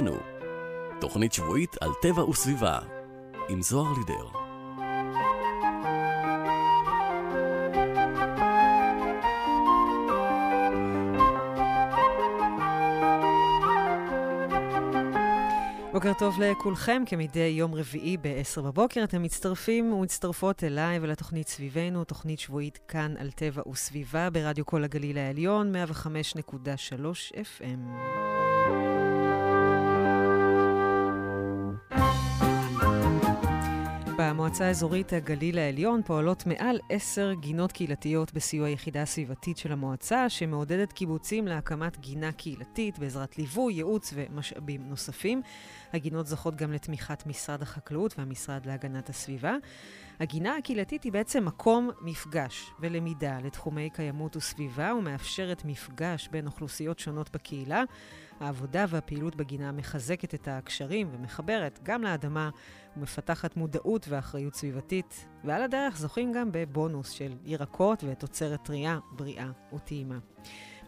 וסביבנו. תוכנית שבועית על טבע וסביבה, עם זוהר לידר. בוקר טוב לכולכם, כמדי יום רביעי ב-10 בבוקר. אתם מצטרפים ומצטרפות אליי ולתוכנית סביבנו, תוכנית שבועית כאן על טבע וסביבה ברדיו כל הגליל העליון, 105.3 FM. במועצה האזורית הגליל העליון פועלות מעל עשר גינות קהילתיות בסיוע היחידה הסביבתית של המועצה, שמעודדת קיבוצים להקמת גינה קהילתית בעזרת ליווי, ייעוץ ומשאבים נוספים. הגינות זוכות גם לתמיכת משרד החקלאות והמשרד להגנת הסביבה. הגינה הקהילתית היא בעצם מקום מפגש ולמידה לתחומי קיימות וסביבה ומאפשרת מפגש בין אוכלוסיות שונות בקהילה. העבודה והפעילות בגינה מחזקת את הקשרים ומחברת גם לאדמה ומפתחת מודעות ואחריות סביבתית, ועל הדרך זוכים גם בבונוס של ירקות ותוצרת טרייה, בריאה וטעימה.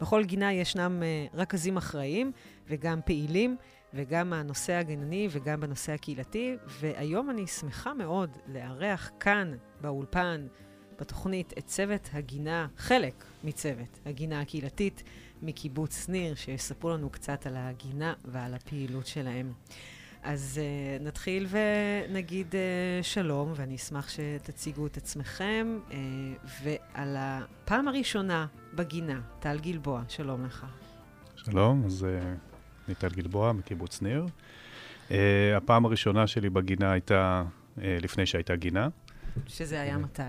בכל גינה ישנם uh, רכזים אחראיים וגם פעילים, וגם הנושא הגנני וגם בנושא הקהילתי, והיום אני שמחה מאוד לארח כאן באולפן, בתוכנית, את צוות הגינה, חלק מצוות הגינה הקהילתית מקיבוץ ניר, שיספרו לנו קצת על הגינה ועל הפעילות שלהם. אז uh, נתחיל ונגיד uh, שלום, ואני אשמח שתציגו את עצמכם, uh, ועל הפעם הראשונה בגינה, טל גלבוע, שלום לך. שלום, אז אני טל גלבוע מקיבוץ ניר. Uh, הפעם הראשונה שלי בגינה הייתה uh, לפני שהייתה גינה. שזה היה מתי?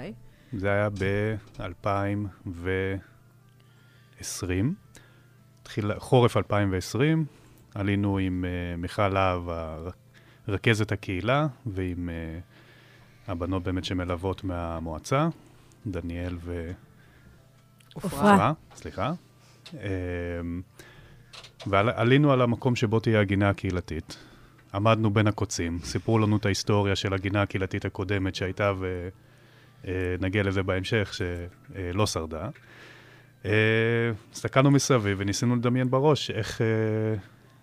זה היה ב-2020, חורף 2020, עלינו עם uh, מיכל להב, רכזת הקהילה, ועם uh, הבנות באמת שמלוות מהמועצה, דניאל ו... עופרה. סליחה. Um, ועלינו על המקום שבו תהיה הגינה הקהילתית. עמדנו בין הקוצים, סיפרו לנו את ההיסטוריה של הגינה הקהילתית הקודמת שהייתה, ונגיע uh, לזה בהמשך, שלא שרדה. Uh, הסתכלנו מסביב וניסינו לדמיין בראש איך... Uh,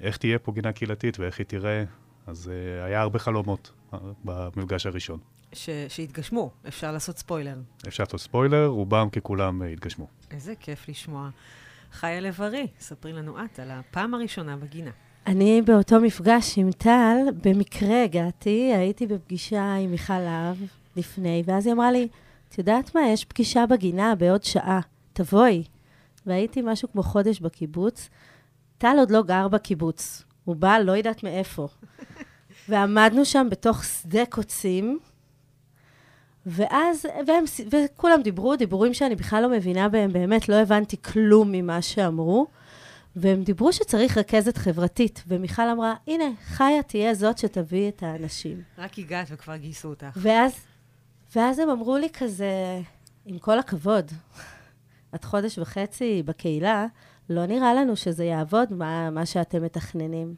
איך תהיה פה גינה קהילתית ואיך היא תראה. אז uh, היה הרבה חלומות uh, במפגש הראשון. ש- שהתגשמו, אפשר לעשות ספוילר. אפשר לעשות ספוילר, רובם ככולם uh, התגשמו. איזה כיף לשמוע. חיה לב-ארי, ספרי לנו את על הפעם הראשונה בגינה. אני באותו מפגש עם טל, במקרה הגעתי, הייתי בפגישה עם מיכל להב לפני, ואז היא אמרה לי, את יודעת מה, יש פגישה בגינה בעוד שעה, תבואי. והייתי משהו כמו חודש בקיבוץ, טל עוד לא גר בקיבוץ, הוא בא לא יודעת מאיפה. ועמדנו שם בתוך שדה קוצים, ואז, והם, וכולם דיברו, דיבורים שאני בכלל לא מבינה בהם, באמת לא הבנתי כלום ממה שאמרו, והם דיברו שצריך רכזת חברתית, ומיכל אמרה, הנה, חיה תהיה זאת שתביא את האנשים. רק הגעת וכבר גייסו אותך. ואז, ואז הם אמרו לי כזה, עם כל הכבוד, את חודש וחצי בקהילה, לא נראה לנו שזה יעבוד, מה, מה שאתם מתכננים.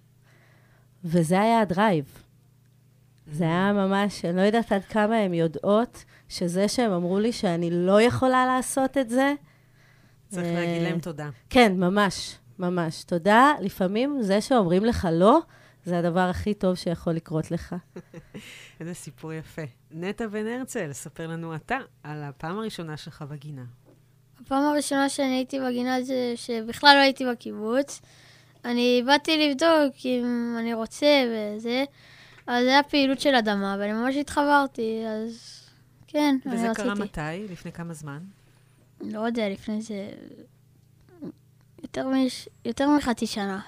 וזה היה הדרייב. זה היה ממש, אני לא יודעת עד כמה הן יודעות שזה שהם אמרו לי שאני לא יכולה לעשות את זה. צריך להגיד להם תודה. כן, ממש, ממש. תודה. לפעמים זה שאומרים לך לא, זה הדבר הכי טוב שיכול לקרות לך. איזה סיפור יפה. נטע בן הרצל, ספר לנו אתה על הפעם הראשונה שלך בגינה. הפעם הראשונה שאני הייתי בגינה זה שבכלל לא הייתי בקיבוץ. אני באתי לבדוק אם אני רוצה וזה, אז זה היה פעילות של אדמה, ואני ממש התחברתי, אז כן, אני רציתי. וזה קרה מתי? לפני כמה זמן? לא יודע, לפני זה... יותר, מש... יותר מחצי שנה.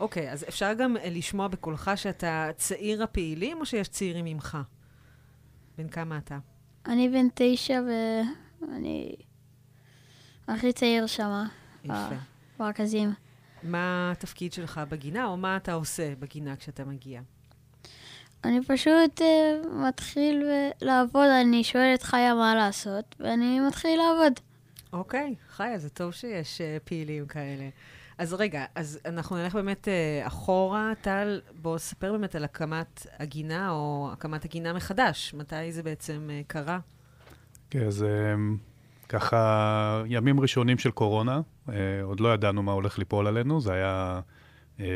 אוקיי, okay, אז אפשר גם לשמוע בקולך שאתה צעיר הפעילים, או שיש צעירים ממך? בן כמה אתה? אני בן תשע ואני הכי צעיר שם. יפה. ברכזים. מה התפקיד שלך בגינה, או מה אתה עושה בגינה כשאתה מגיע? אני פשוט uh, מתחיל לעבוד, אני שואל את חיה מה לעשות, ואני מתחיל לעבוד. אוקיי, okay, חיה, זה טוב שיש uh, פעילים כאלה. אז רגע, אז אנחנו נלך באמת uh, אחורה, טל, בוא ספר באמת על הקמת הגינה, או הקמת הגינה מחדש. מתי זה בעצם uh, קרה? כן, אז ככה, ימים ראשונים של קורונה, אה, עוד לא ידענו מה הולך ליפול עלינו, זה היה אה,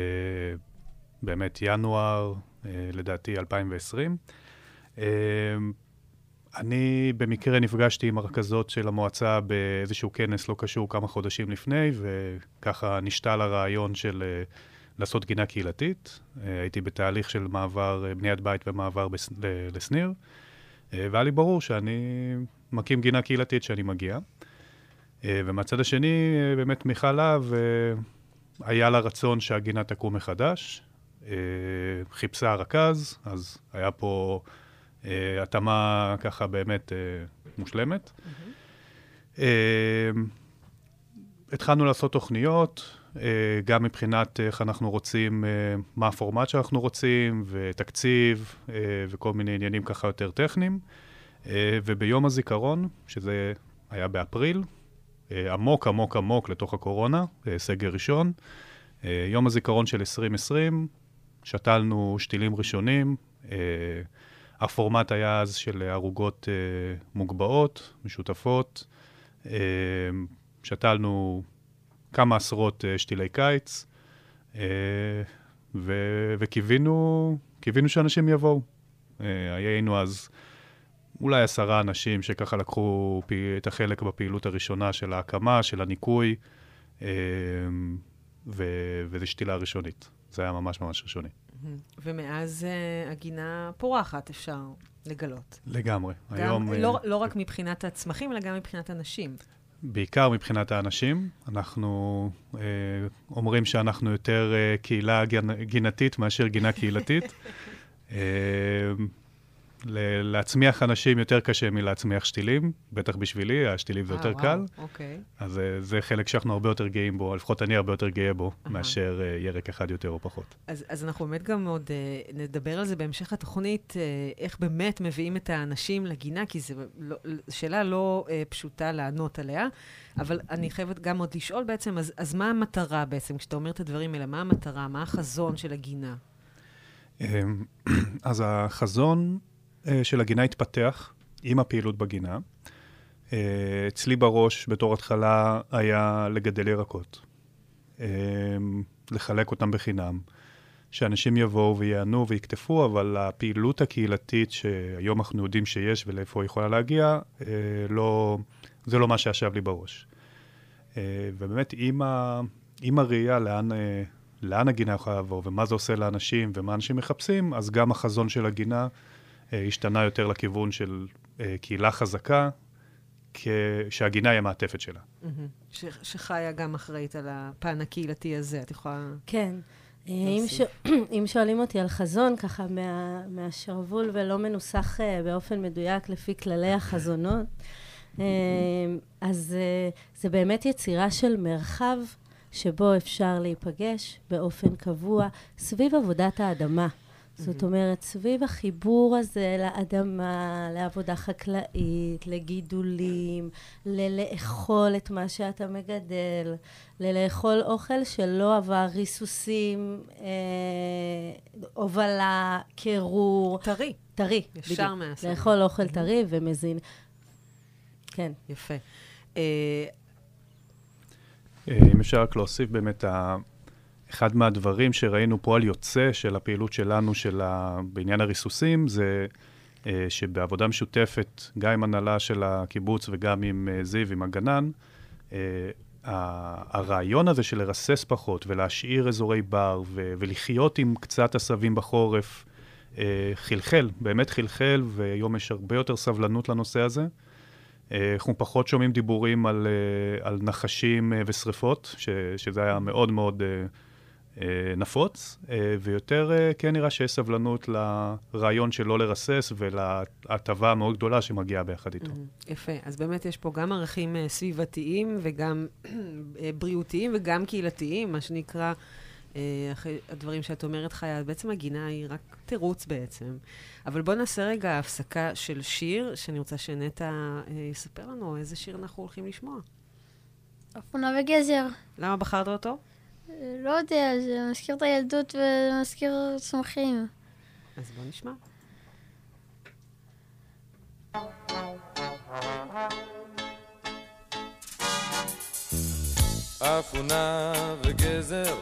באמת ינואר, לדעתי 2020. אני במקרה נפגשתי עם הרכזות של המועצה באיזשהו כנס לא קשור כמה חודשים לפני, וככה נשתל הרעיון של לעשות גינה קהילתית. הייתי בתהליך של מעבר, בניית בית ומעבר לשניר, והיה לי ברור שאני מקים גינה קהילתית שאני מגיע. ומהצד השני, באמת מיכל להב, היה לה רצון שהגינה תקום מחדש. חיפשה רכז, אז היה פה... אה, התאמה ככה באמת אה, מושלמת. אה, התחלנו לעשות תוכניות, גם מבחינת איך אנחנו רוצים, מה הפורמט שאנחנו רוצים, ותקציב, וכל מיני עניינים ככה יותר טכניים. וביום הזיכרון, שזה היה באפריל, עמוק עמוק עמוק לתוך הקורונה, סגר ראשון, יום הזיכרון של 2020, שתלנו שתילים ראשונים, הפורמט היה אז של ערוגות אה, מוגבעות, משותפות. אה, שתלנו כמה עשרות אה, שתילי קיץ, אה, וקיווינו שאנשים יבואו. אה, היינו אז אולי עשרה אנשים שככה לקחו פי, את החלק בפעילות הראשונה של ההקמה, של הניקוי, אה, ו- וזו שתילה ראשונית. זה היה ממש ממש ראשוני. ומאז uh, הגינה פורחת, אפשר לגלות. לגמרי. גם, היום... לא, uh, לא רק מבחינת הצמחים, אלא גם מבחינת הנשים. בעיקר מבחינת האנשים. אנחנו uh, אומרים שאנחנו יותר uh, קהילה גינתית מאשר גינה קהילתית. uh, להצמיח אנשים יותר קשה מלהצמיח שתילים, בטח בשבילי, השתילים זה יותר וואו, קל. אוקיי. אז אה, זה חלק שאנחנו הרבה יותר גאים בו, לפחות אני הרבה יותר גאה בו, מאשר אה, ירק אחד יותר או פחות. אז, אז אנחנו באמת גם עוד uh, נדבר על זה בהמשך התוכנית, איך באמת מביאים את האנשים לגינה, כי זו לא, שאלה לא פשוטה לענות עליה, אבל אני חייבת גם עוד לשאול בעצם, אז, אז מה המטרה בעצם, כשאתה אומר את הדברים האלה, מה המטרה, מה החזון של הגינה? אמ, אז החזון אה, של הגינה התפתח עם הפעילות בגינה. אה, אצלי בראש, בתור התחלה, היה לגדל ירקות. אה, לחלק אותם בחינם. שאנשים יבואו ויענו ויקטפו, אבל הפעילות הקהילתית שהיום אנחנו יודעים שיש ולאיפה היא יכולה להגיע, לא, זה לא מה שישב לי בראש. ובאמת, עם, ה, עם הראייה לאן, לאן הגינה יכולה לבוא ומה זה עושה לאנשים ומה אנשים מחפשים, אז גם החזון של הגינה אה, השתנה יותר לכיוון של אה, קהילה חזקה, שהגינה היא המעטפת שלה. ש- שחיה גם אחראית על הפן הקהילתי הזה, את יכולה... כן. אה, אם, ש... אם שואלים אותי על חזון, ככה מה... מהשרוול ולא מנוסח באופן מדויק לפי כללי החזונות, אז זה באמת יצירה של מרחב שבו אפשר להיפגש באופן קבוע סביב עבודת האדמה. זאת אומרת, סביב החיבור הזה לאדמה, לעבודה חקלאית, לגידולים, ללאכול את מה שאתה מגדל, ללאכול אוכל שלא עבר ריסוסים, אה, הובלה, קירור. טרי. טרי, ישר מהשדה. לאכול אוכל טרי ומזין. כן. יפה. אה, אה, אם אפשר רק להוסיף באמת, אחד מהדברים שראינו פועל יוצא של הפעילות שלנו של ה... בעניין הריסוסים, זה אה, שבעבודה משותפת, גם עם הנהלה של הקיבוץ וגם עם אה, זיו, עם הגנן, אה, הרעיון הזה של לרסס פחות ולהשאיר אזורי בר ו- ולחיות עם קצת עשבים בחורף, אה, חלחל, באמת חלחל, והיום יש הרבה יותר סבלנות לנושא הזה. אה, אנחנו פחות שומעים דיבורים על, אה, על נחשים ושריפות, ש- שזה היה מאוד מאוד... אה, נפוץ, אה, ויותר אה, כן נראה שיש סבלנות לרעיון של לא לרסס ולהטבה המאוד גדולה שמגיעה ביחד איתו. Mm-hmm. יפה. אז באמת יש פה גם ערכים סביבתיים וגם בריאותיים וגם קהילתיים, מה שנקרא, אחרי הדברים שאת אומרת, חיה, בעצם הגינה היא רק תירוץ בעצם. אבל בואו נעשה רגע הפסקה של שיר, שאני רוצה שנטע יספר לנו איזה שיר אנחנו הולכים לשמוע. אפונה וגזר. למה בחרת אותו? לא יודע, זה מזכיר את הילדות ומזכיר צמחים. אז בוא נשמע. אפונה וגזר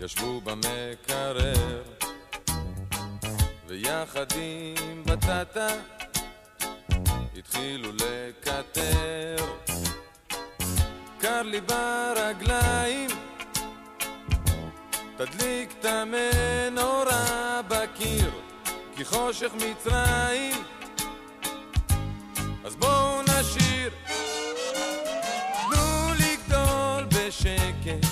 ישבו במקרר, ויחד עם בטטה התחילו לקטר. קר לי ברגליים, תדליק את המנורה בקיר, כי חושך מצרים, אז בואו נשיר. תנו לגדול בשקט,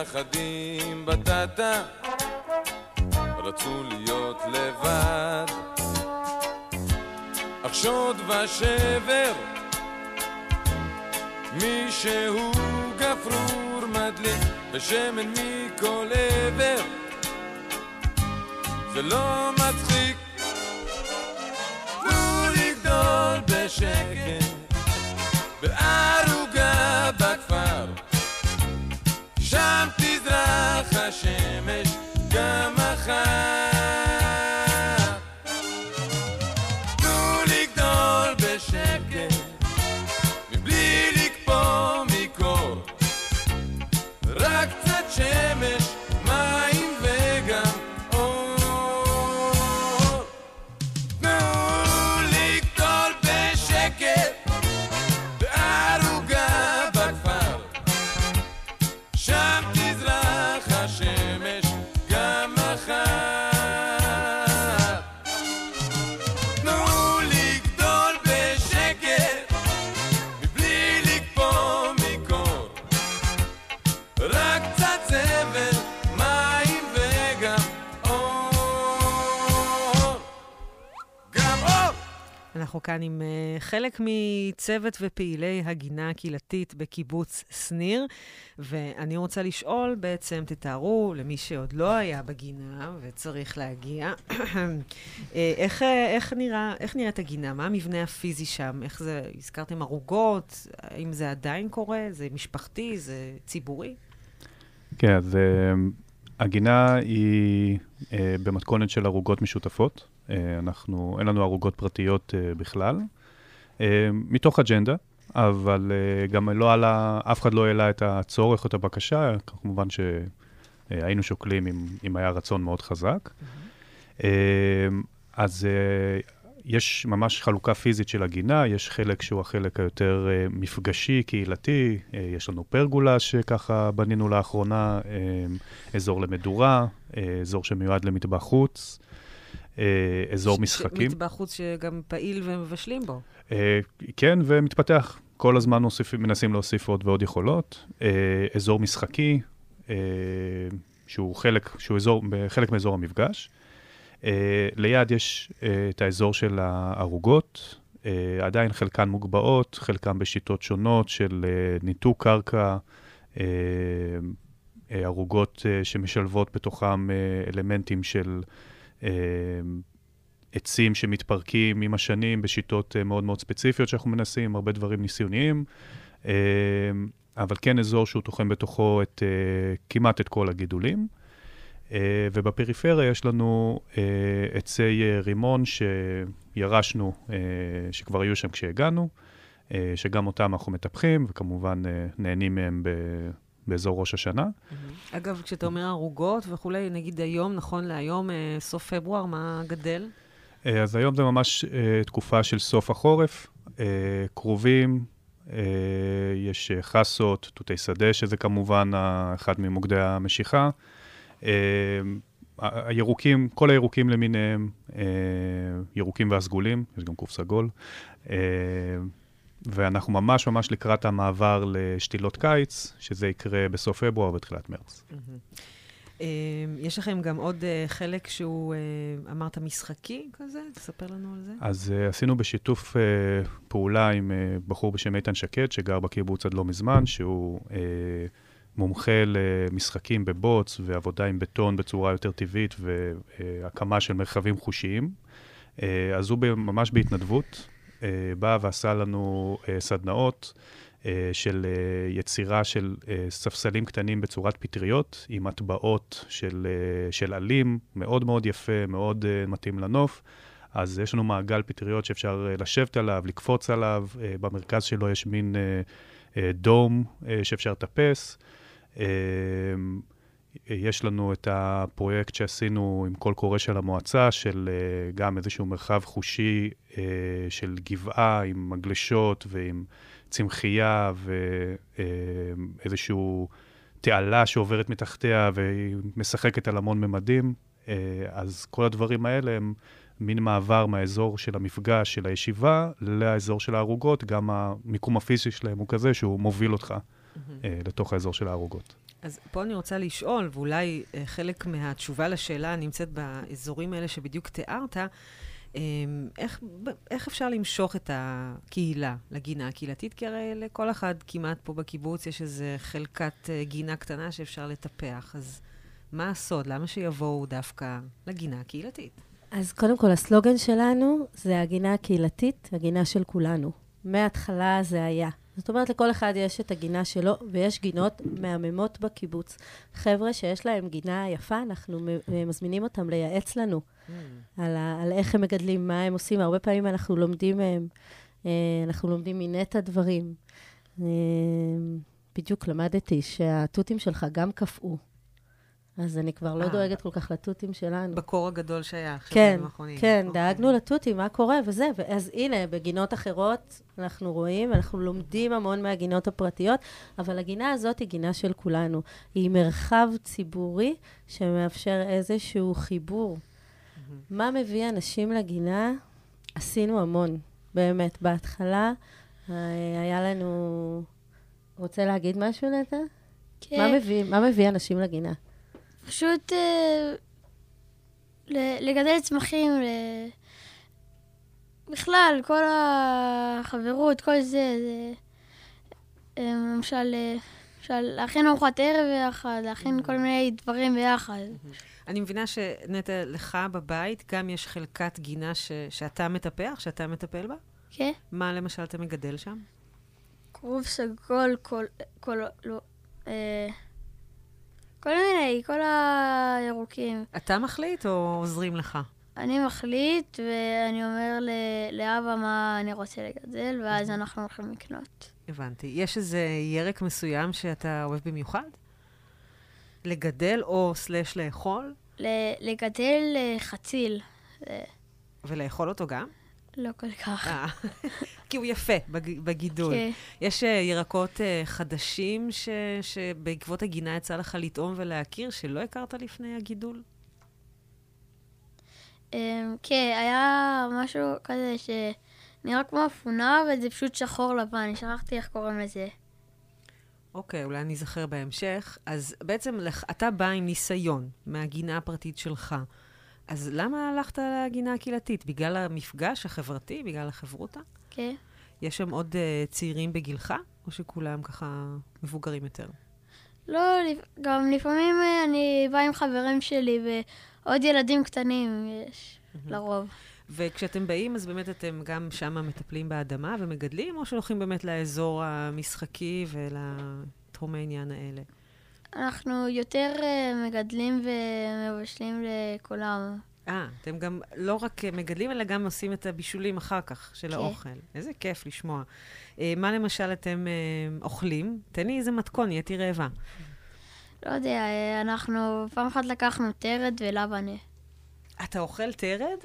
ויחד עם בטטה רצו להיות לבד. אך שוד ושבר מישהו גפרור מדליק ושמן מכל עבר. זה לא מצחיק. תנו לגדול בשקט בערוגה כאן עם uh, חלק מצוות ופעילי הגינה הקהילתית בקיבוץ שניר, ואני רוצה לשאול בעצם, תתארו למי שעוד לא היה בגינה וצריך להגיע, אה, איך, אה, איך, נראה, איך נראית הגינה? מה המבנה הפיזי שם? איך זה, הזכרתם ערוגות? האם זה עדיין קורה? זה משפחתי? זה ציבורי? כן, אז אה, הגינה היא אה, במתכונת של ערוגות משותפות. אה, אנחנו, אין לנו ערוגות פרטיות אה, בכלל, אה, מתוך אג'נדה, אבל גם לא עלה, אף אחד לא העלה את הצורך או את הבקשה, כמובן שהיינו שוקלים אם, אם היה רצון מאוד חזק. אה, אז יש ממש חלוקה פיזית של הגינה, יש חלק שהוא החלק היותר מפגשי, קהילתי, יש לנו פרגולה שככה בנינו לאחרונה, אזור למדורה, אזור שמיועד למטבח חוץ, אזור ש- משחקים. מטבח חוץ שגם פעיל ומבשלים בו. אה, כן, ומתפתח. כל הזמן מוסיפ, מנסים להוסיף עוד ועוד יכולות. אה, אזור משחקי, אה, שהוא חלק, שהוא אזור, חלק מאזור המפגש. אה, ליד יש אה, את האזור של הערוגות, אה, עדיין חלקן מוגבעות, חלקן בשיטות שונות של אה, ניתוק קרקע, אה, אה, ערוגות אה, שמשלבות בתוכם אה, אלמנטים של אה, עצים שמתפרקים עם השנים בשיטות אה, מאוד מאוד ספציפיות שאנחנו מנסים, הרבה דברים ניסיוניים, אה, אבל כן אזור שהוא תוחם בתוכו את, אה, כמעט את כל הגידולים. אה, ובפריפריה יש לנו אה, עצי אה, רימון שירשנו, אה, שכבר היו שם כשהגענו, אה, שגם אותם אנחנו מטפחים, וכמובן אה, נהנים מהם באזור ראש השנה. אגב, כשאתה אומר ערוגות וכולי, נגיד היום, נכון להיום, אה, סוף פברואר, מה גדל? אה, אז היום זה ממש אה, תקופה של סוף החורף, כרובים, אה, יש חסות, תותי שדה, שזה כמובן אחד ממוקדי המשיכה. הירוקים, כל הירוקים למיניהם, ירוקים והסגולים, יש גם קוף סגול. ואנחנו ממש ממש לקראת המעבר לשתילות קיץ, שזה יקרה בסוף פברואר ובתחילת מרץ. אה, יש לכם גם עוד אה, חלק שהוא, אה, אמרת, משחקי כזה? תספר לנו על זה. אז עשינו בשיתוף פעולה עם בחור בשם איתן שקד, שגר בקיבוץ עד לא מזמן, שהוא מומחה למשחקים בבוץ ועבודה עם בטון בצורה יותר טבעית והקמה של מרחבים חושיים. אז הוא ממש בהתנדבות בא ועשה לנו uh, סדנאות. uh, של uh, יצירה של uh, ספסלים קטנים בצורת פטריות, עם הטבעות של, uh, של עלים, מאוד מאוד יפה, מאוד uh, מתאים לנוף. אז יש לנו מעגל פטריות שאפשר uh, לשבת עליו, לקפוץ עליו, uh, במרכז שלו יש מין uh, uh, דום uh, שאפשר לטפס. יש לנו את הפרויקט שעשינו עם קול קורא של המועצה, של uh, גם איזשהו מרחב חושי uh, של גבעה עם מגלשות ועם צמחייה ואיזשהו תעלה שעוברת מתחתיה והיא משחקת על המון ממדים. אה, אז כל הדברים האלה הם מין מעבר מהאזור של המפגש, של הישיבה, לאזור של הערוגות. גם המיקום הפיזי שלהם הוא כזה שהוא מוביל אותך אה, לתוך האזור של הערוגות. אז פה אני רוצה לשאול, ואולי אה, חלק מהתשובה לשאלה נמצאת באזורים האלה שבדיוק תיארת, אה, איך, איך אפשר למשוך את הקהילה לגינה הקהילתית? כי הרי לכל אחד כמעט פה בקיבוץ יש איזו חלקת אה, גינה קטנה שאפשר לטפח. אז מה הסוד? למה שיבואו דווקא לגינה הקהילתית? אז קודם כל, הסלוגן שלנו זה הגינה הקהילתית, הגינה של כולנו. מההתחלה זה היה. זאת אומרת, לכל אחד יש את הגינה שלו, ויש גינות מהממות בקיבוץ. חבר'ה שיש להם גינה יפה, אנחנו מ- מזמינים אותם לייעץ לנו על, ה- על איך הם מגדלים, מה הם עושים. הרבה פעמים אנחנו לומדים מהם, אה, אנחנו לומדים מנטע דברים. אה, בדיוק למדתי שהתותים שלך גם קפאו. אז אני כבר לא אה. דואגת כל כך לתותים שלנו. בקור הגדול שהיה עכשיו כן, האחרונים. כן, אוקיי. דאגנו לתותים, מה קורה וזה. אז הנה, בגינות אחרות אנחנו רואים, אנחנו לומדים המון מהגינות הפרטיות, אבל הגינה הזאת היא גינה של כולנו. היא מרחב ציבורי שמאפשר איזשהו חיבור. מה מביא אנשים לגינה? עשינו המון, באמת. בהתחלה אה, היה לנו... רוצה להגיד משהו, נטע? כן. מה מביא, מה מביא אנשים לגינה? פשוט אה, לגדל צמחים. בכלל, כל החברות, כל זה, זה אה, למשל, אה, למשל, להכין ארוחת ערב ביחד, להכין כל מיני דברים ביחד. אני מבינה שנטע, לך בבית גם יש חלקת גינה ש... שאתה מטפח, שאתה מטפל בה? כן? מה למשל אתה מגדל שם? כרוב סגול, כל... כל... לא... אה, כל מיני, כל הירוקים. אתה מחליט או עוזרים לך? אני מחליט, ואני אומר ל- לאבא מה אני רוצה לגדל, ואז אנחנו הולכים לקנות. הבנתי. יש איזה ירק מסוים שאתה אוהב במיוחד? לגדל או סלש לאכול? ל- לגדל אה, חציל, ולאכול אותו גם? לא כל כך. אה, כי הוא יפה בג... בגידול. כן. יש uh, ירקות uh, חדשים ש... שבעקבות הגינה יצא לך לטעום ולהכיר, שלא הכרת לפני הגידול? אמ, כן, היה משהו כזה שנראה כמו אפונה, אבל זה פשוט שחור לבן, אני שכחתי איך קוראים לזה. אוקיי, אולי אני אזכר בהמשך. אז בעצם אתה בא עם ניסיון מהגינה הפרטית שלך. אז למה הלכת לגינה הקהילתית? בגלל המפגש החברתי? בגלל החברותה? כן. יש שם עוד uh, צעירים בגילך, או שכולם ככה מבוגרים יותר? לא, גם לפעמים אה, אני באה עם חברים שלי, ועוד ילדים קטנים יש, לרוב. וכשאתם באים, אז באמת אתם גם שם מטפלים באדמה ומגדלים, או שהולכים באמת לאזור המשחקי ולתחומי העניין האלה? אנחנו יותר אה, מגדלים ומבשלים לכולם. אה, אתם גם לא רק אה, מגדלים, אלא גם עושים את הבישולים אחר כך של כן. האוכל. איזה כיף לשמוע. אה, מה למשל אתם אה, אוכלים? תן לי איזה מתכון, נהייתי רעבה. לא יודע, אה, אנחנו פעם אחת לקחנו טרד ולבנה. אתה אוכל טרד?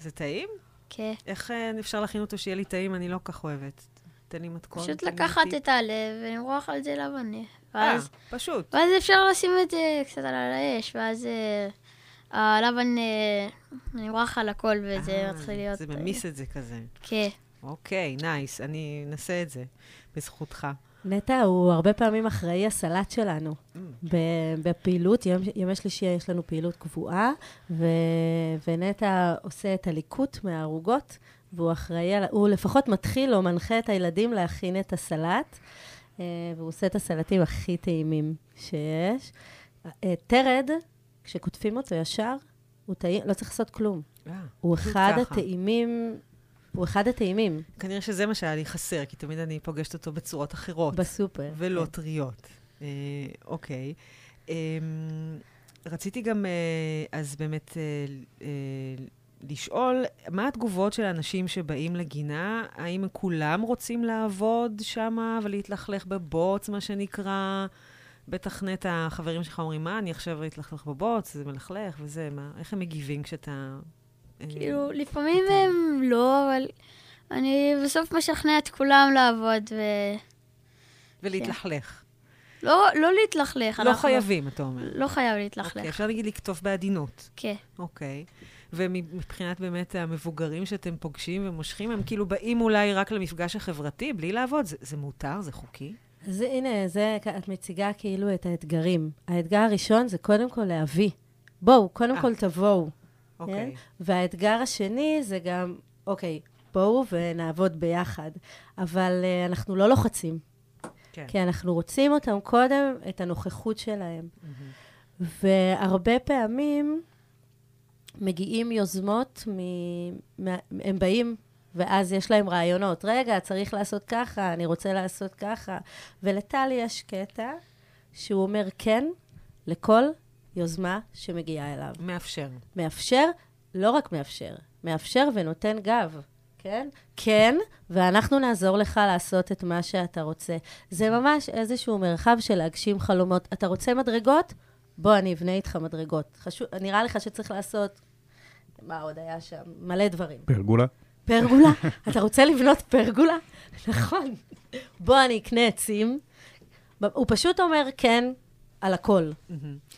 זה טעים? כן. איך אה, אפשר להכין אותו שיהיה לי טעים? אני לא כך אוהבת. תן לי מתכון. פשוט לקחת. את הלב ולמרוח על זה לבנה. אה, ואז, פשוט. ואז אפשר לשים את זה קצת על האש, ואז אה, הלבן נמרח על הכל וזה אה, מתחיל להיות... זה ממיס את זה כזה. כן. אוקיי, נייס, אני אנסה את זה, בזכותך. נטע הוא הרבה פעמים אחראי הסלט שלנו. ב- בפעילות, יום, ימי שלישי יש לנו פעילות קבועה, ו, ונטע עושה את הליקוט מהערוגות, והוא אחראי, על, הוא לפחות מתחיל או מנחה את הילדים להכין את הסלט, אה, והוא עושה את הסלטים הכי טעימים שיש. אה, תרד, כשקוטפים אותו ישר, הוא טעים, לא צריך לעשות כלום. אה, הוא אחד. הטעימים, הוא אחד הטעימים כנראה שזה מה שהיה לי חסר, כי תמיד אני פוגשת אותו בצורות אחרות. בסופר. ולא כן. טריות. אה, אוקיי. אה, רציתי גם, אה, אז באמת, אה, אה, לשאול, מה התגובות של האנשים שבאים לגינה? האם כולם רוצים לעבוד שם ולהתלכלך בבוץ, מה שנקרא? בטח נטע, החברים שלך אומרים, מה, אני עכשיו אתלכלך בבוץ, זה מלכלך וזה, מה, איך הם מגיבים כשאתה... אה, כאילו, לפעמים הם לא, אבל אני בסוף משכנע את כולם לעבוד, ו... ולהתלכלך. לא, לא להתלכלך. לא אנחנו- חייבים, אתה אומר. לא חייב להתלכלך. אוקיי, אפשר נגיד לקטוף בעדינות. כן. אוקיי. ומבחינת באמת המבוגרים שאתם פוגשים ומושכים, הם כאילו באים אולי רק למפגש החברתי, בלי לעבוד? זה, זה מותר? זה חוקי? אז הנה, זה, את מציגה כאילו את האתגרים. האתגר הראשון זה קודם כל להביא. בואו, קודם אה. כל תבואו. אוקיי. והאתגר השני זה גם, אוקיי, בואו ונעבוד ביחד. אבל uh, אנחנו לא לוחצים, כן. כי אנחנו רוצים אותם קודם, את הנוכחות שלהם. והרבה פעמים מגיעים יוזמות, מ... מה... הם באים, ואז יש להם רעיונות. רגע, צריך לעשות ככה, אני רוצה לעשות ככה. ולטלי יש קטע שהוא אומר כן לכל יוזמה שמגיעה אליו. מאפשר. מאפשר, לא רק מאפשר, מאפשר ונותן גב, כן? כן, ואנחנו נעזור לך לעשות את מה שאתה רוצה. זה ממש איזשהו מרחב של להגשים חלומות. אתה רוצה מדרגות? בוא, אני אבנה איתך מדרגות. חשוב, נראה לך שצריך לעשות... מה עוד היה שם? מלא דברים. פרגולה? פרגולה? אתה רוצה לבנות פרגולה? נכון. בוא, אני אקנה עצים. הוא פשוט אומר כן על הכל.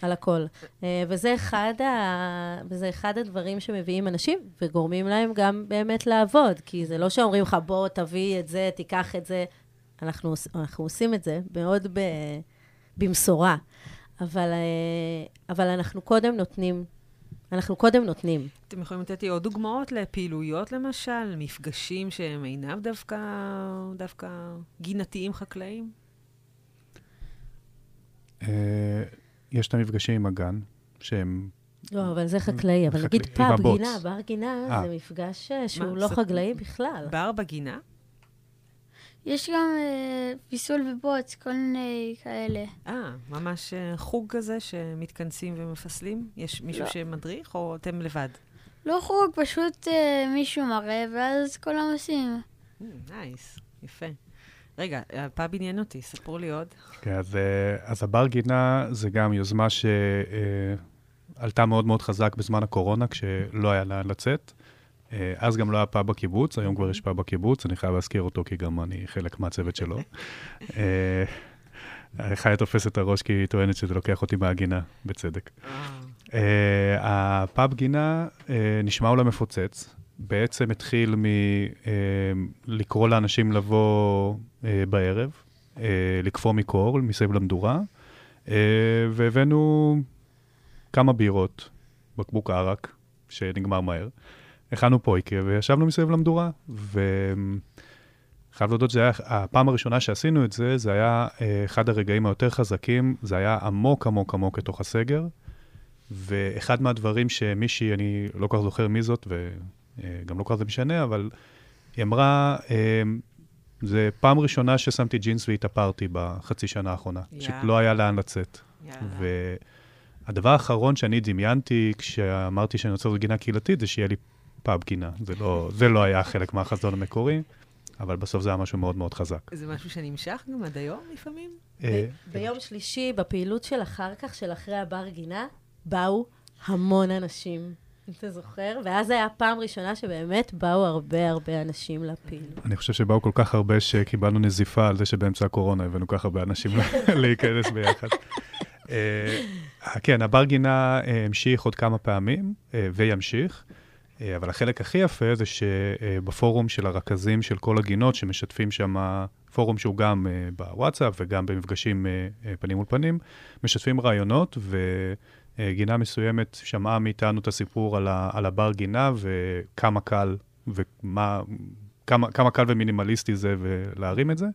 על הכל. אה, וזה אחד, ה... וזה אחד הדברים שמביאים אנשים וגורמים להם גם באמת לעבוד, כי זה לא שאומרים לך, בוא, תביא את זה, תיקח את זה. אנחנו, אנחנו עושים את זה מאוד ב... במשורה, אבל, אה, אבל אנחנו קודם נותנים. אנחנו קודם נותנים. אתם יכולים לתת לי עוד דוגמאות לפעילויות, למשל? מפגשים שהם אינם דווקא, דווקא גינתיים חקלאיים? אה, יש את המפגשים עם הגן, שהם... לא, אבל זה חקלאי. אבל נגיד פאב. גינה, בר גינה, אה. זה מפגש שהוא לא חקלאי בכלל. בר בגינה? יש גם אה, פיסול ובוץ, כל מיני כאלה. אה, ממש אה, חוג כזה שמתכנסים ומפסלים? יש מישהו לא. שמדריך, או אתם לבד? לא חוג, פשוט אה, מישהו מראה, ואז כולם עושים. nice, יפה. רגע, הפאב עניין אותי, ספרו לי עוד. כן, אז, אה, אז הבר גינה זה גם יוזמה שעלתה מאוד מאוד חזק בזמן הקורונה, כשלא היה לאן לצאת. אה, אז גם לא היה פאב בקיבוץ, היום כבר יש פאב בקיבוץ, אני חייב להזכיר אותו כי גם אני חלק מהצוות שלו. אה, חיה תופסת את הראש כי היא טוענת שזה לוקח אותי מהגינה, בצדק. Uh, הפאב גינה נשמע אולי מפוצץ. בעצם התחיל מלקרוא לאנשים לבוא בערב, לקפוא מקור מסביב למדורה, והבאנו כמה בירות, בקבוק ערק, שנגמר מהר. הכנו פויקה וישבנו מסביב למדורה. וחייב להודות שזה היה, הפעם הראשונה שעשינו את זה, זה היה uh, אחד הרגעים היותר חזקים, זה היה עמוק עמוק עמוק לתוך הסגר. ואחד מהדברים שמישהי, אני לא כל כך זוכר מי זאת, וגם לא כל כך זה משנה, אבל היא אמרה, אמ, זה פעם ראשונה ששמתי ג'ינס והתאפרתי בחצי שנה האחרונה, יאה. שלא היה לאן לצאת. יאללה. והדבר האחרון שאני דמיינתי כשאמרתי שאני רוצה לעשות גינה קהילתית, זה שיהיה לי פאב גינה. זה לא, זה לא היה חלק מהחזון המקורי, אבל בסוף זה היה משהו מאוד מאוד חזק. זה משהו שנמשך גם עד היום לפעמים? אה, ב- ביום שלישי, בפעילות של אחר כך, של אחרי הבר גינה, באו המון אנשים. אתה זוכר? ואז היה פעם ראשונה שבאמת באו הרבה הרבה אנשים לפעילות. אני חושב שבאו כל כך הרבה שקיבלנו נזיפה על זה שבאמצע הקורונה הבאנו כל כך הרבה אנשים להיכנס ביחד. אה, כן, הבר גינה אה, המשיך עוד כמה פעמים, וימשיך. אה, אה, אבל החלק הכי יפה זה שבפורום של הרכזים של כל הגינות, שמשתפים שם, פורום שהוא גם אה, בוואטסאפ וגם במפגשים אה, אה, פנים מול פנים, משתפים רעיונות, וגינה מסוימת שמעה מאיתנו את הסיפור על, ה, על הבר גינה וכמה קל ומה... כמה, כמה קל ומינימליסטי זה ולהרים את זה.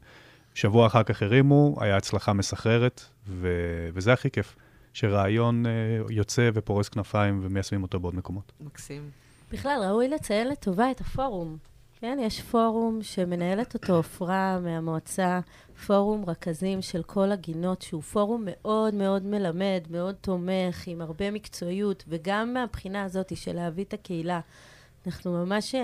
שבוע אחר כך הרימו, היה הצלחה מסחררת, ו, וזה הכי כיף, שרעיון אה, יוצא ופורס כנפיים ומיישמים אותו בעוד מקומות. מקסים. בכלל, ראוי לציין לטובה את הפורום. כן, יש פורום שמנהלת אותו עפרה מהמועצה, פורום רכזים של כל הגינות, שהוא פורום מאוד מאוד מלמד, מאוד תומך, עם הרבה מקצועיות, וגם מהבחינה הזאת של להביא את הקהילה. אנחנו ממש, אה,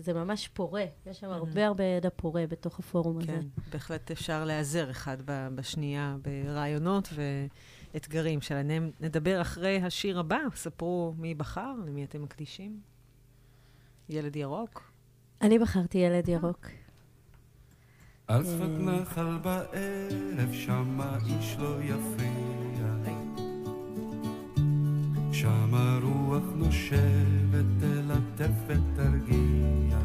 זה ממש פורה, יש שם הרבה הרבה ידע פורה בתוך הפורום הזה. כן, בהחלט אפשר להיעזר אחד בשנייה ברעיונות ואתגרים שלהם. נדבר אחרי השיר הבא, ספרו מי בחר, למי אתם מקדישים. ילד ירוק. אני בחרתי ילד ירוק. על שפת נחל בערב, שמה איש לא יפריע. שמה רוח נושבת, תלטף ותרגיע.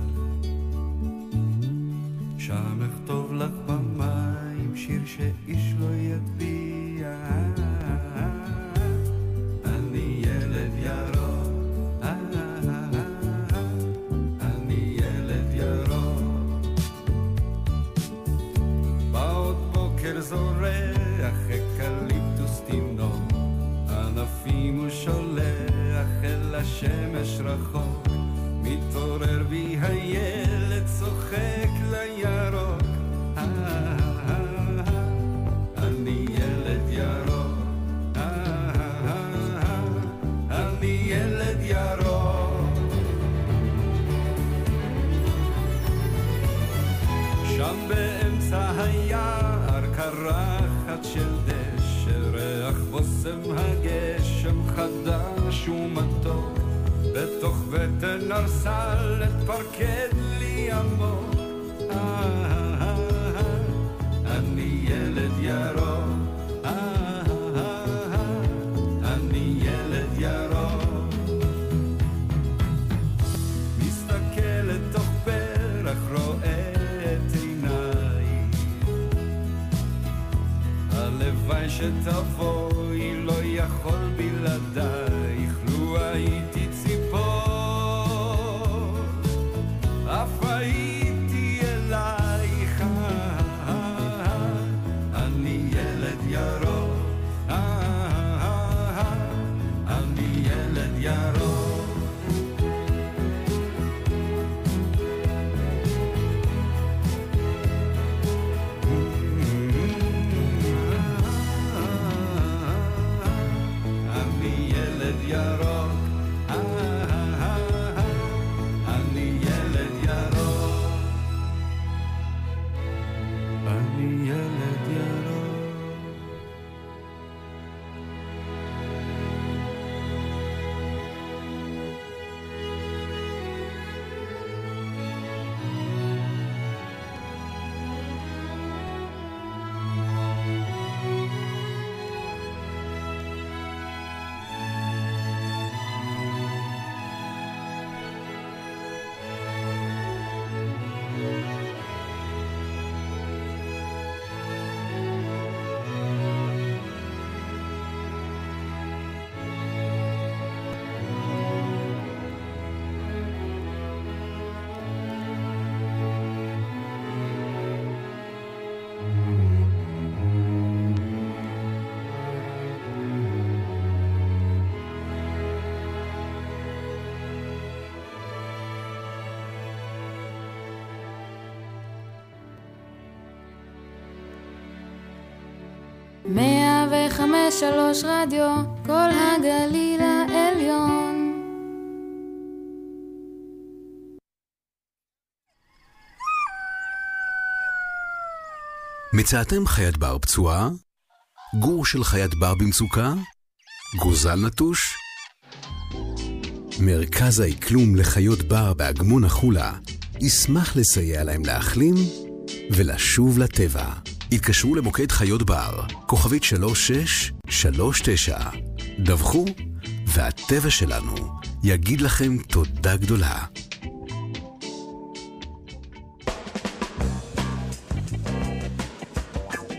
שם אכתוב לך במים שיר שאיש לא יטביע. זורח אקליפטוס תינוק, ענפים הוא שולח אל השמש רחוק, מתעורר בי הילד בושם הגשם חדש ומתוק, בתוך בטן ארסלת פרקד לי עמוק. אני ילד ירוק, אני ילד ירוק. מסתכל לתוך פרח, רואה את עיניי. הלוואי שתבואי, שלוש רדיו, כל הגליל העליון. מצאתם חיית בר פצועה? גור של חיית בר במצוקה? גוזל נטוש? מרכז האקלום לחיות בר באגמון החולה ישמח לסייע להם להחלים ולשוב לטבע. התקשרו למוקד חיות בר, כוכבית 3639. דווחו, והטבע שלנו יגיד לכם תודה גדולה.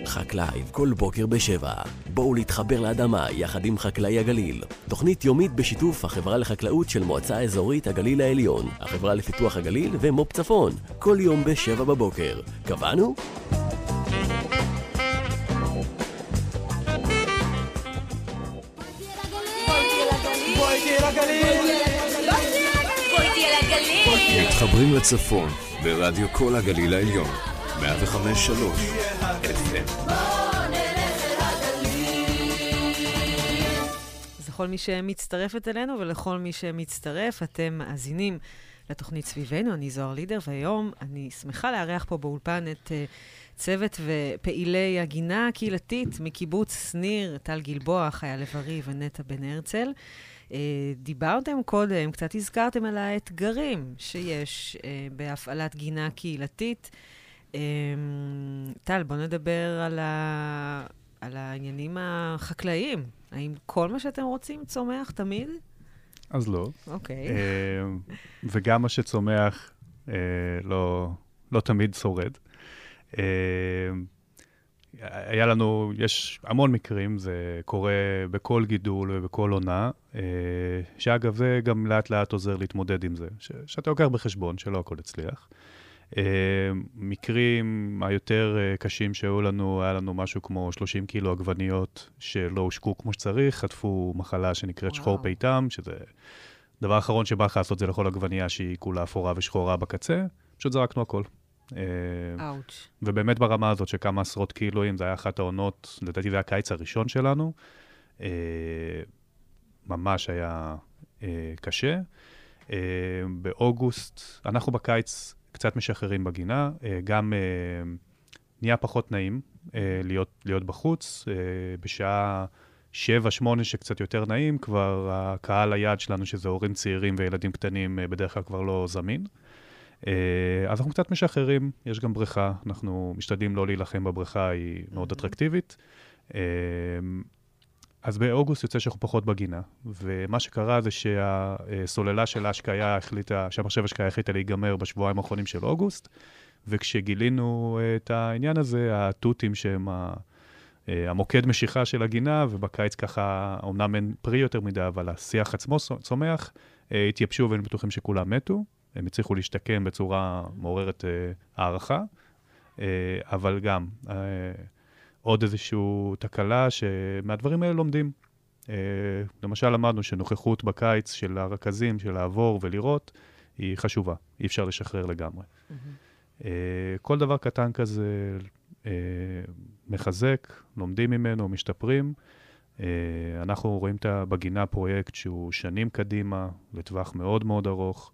חק לייב כל בוקר בשבע. בואו להתחבר לאדמה יחד עם חקלאי הגליל. תוכנית יומית בשיתוף החברה לחקלאות של מועצה אזורית הגליל העליון, החברה לפיתוח הגליל ומו"פ צפון. כל יום בשבע בבוקר. קבענו? מתחברים לצפון ברדיו כל הגליל העליון, 105.3 FM. אז לכל מי שמצטרפת אלינו ולכל מי שמצטרף, אתם מאזינים לתוכנית סביבנו, אני זוהר לידר, והיום אני שמחה לארח פה באולפן את uh, צוות ופעילי הגינה הקהילתית מקיבוץ שניר, טל גלבוע, חיה לב-ארי ונטע בן הרצל. Uh, דיברתם קודם, קצת הזכרתם על האתגרים שיש uh, בהפעלת גינה קהילתית. Um, טל, בוא נדבר על, ה... על העניינים החקלאיים. האם כל מה שאתם רוצים צומח תמיד? אז לא. אוקיי. אה, וגם מה שצומח אה, לא, לא תמיד שורד. אה, היה לנו, יש המון מקרים, זה קורה בכל גידול ובכל עונה, אה, שאגב, זה גם לאט לאט עוזר להתמודד עם זה, ש, שאתה לוקח בחשבון שלא הכל הצליח. Uh, מקרים היותר uh, קשים שהיו לנו, היה לנו משהו כמו 30 קילו עגבניות שלא הושקו כמו שצריך, חטפו מחלה שנקראת וואו. שחור פיתם, שזה דבר אחרון שבא לך לעשות זה לכל עגבנייה שהיא כולה אפורה ושחורה בקצה, פשוט זרקנו הכל. אאוץ'. Uh, ובאמת ברמה הזאת שכמה עשרות קילואים, זה היה אחת העונות, לדעתי זה היה הקיץ הראשון שלנו, uh, ממש היה uh, קשה. באוגוסט, אנחנו בקיץ קצת משחררים בגינה, אה, גם אה, נהיה פחות נעים אה, להיות, להיות בחוץ. בשעה 7-8 שקצת יותר נעים, כבר הקהל היעד שלנו, שזה הורים צעירים וילדים קטנים, בדרך כלל כבר לא זמין. אז אנחנו קצת משחררים, יש גם בריכה, אנחנו משתדלים לא להילחם בבריכה, היא מאוד אטרקטיבית. אז באוגוסט יוצא שאנחנו פחות בגינה, ומה שקרה זה שהסוללה של ההשקיה החליטה, שהמחשב השקיה החליטה להיגמר בשבועיים האחרונים של אוגוסט, וכשגילינו את העניין הזה, התותים שהם המוקד משיכה של הגינה, ובקיץ ככה, אמנם אין פרי יותר מדי, אבל השיח עצמו צומח, התייבשו והיינו בטוחים שכולם מתו. הם הצליחו להשתקם בצורה מעוררת הערכה, אבל גם, עוד איזושהי תקלה שמהדברים האלה לומדים. Uh, למשל, למדנו שנוכחות בקיץ של הרכזים, של לעבור ולראות, היא חשובה, אי אפשר לשחרר לגמרי. Mm-hmm. Uh, כל דבר קטן כזה uh, מחזק, לומדים ממנו, משתפרים. Uh, אנחנו רואים את בגינה פרויקט שהוא שנים קדימה, לטווח מאוד מאוד ארוך.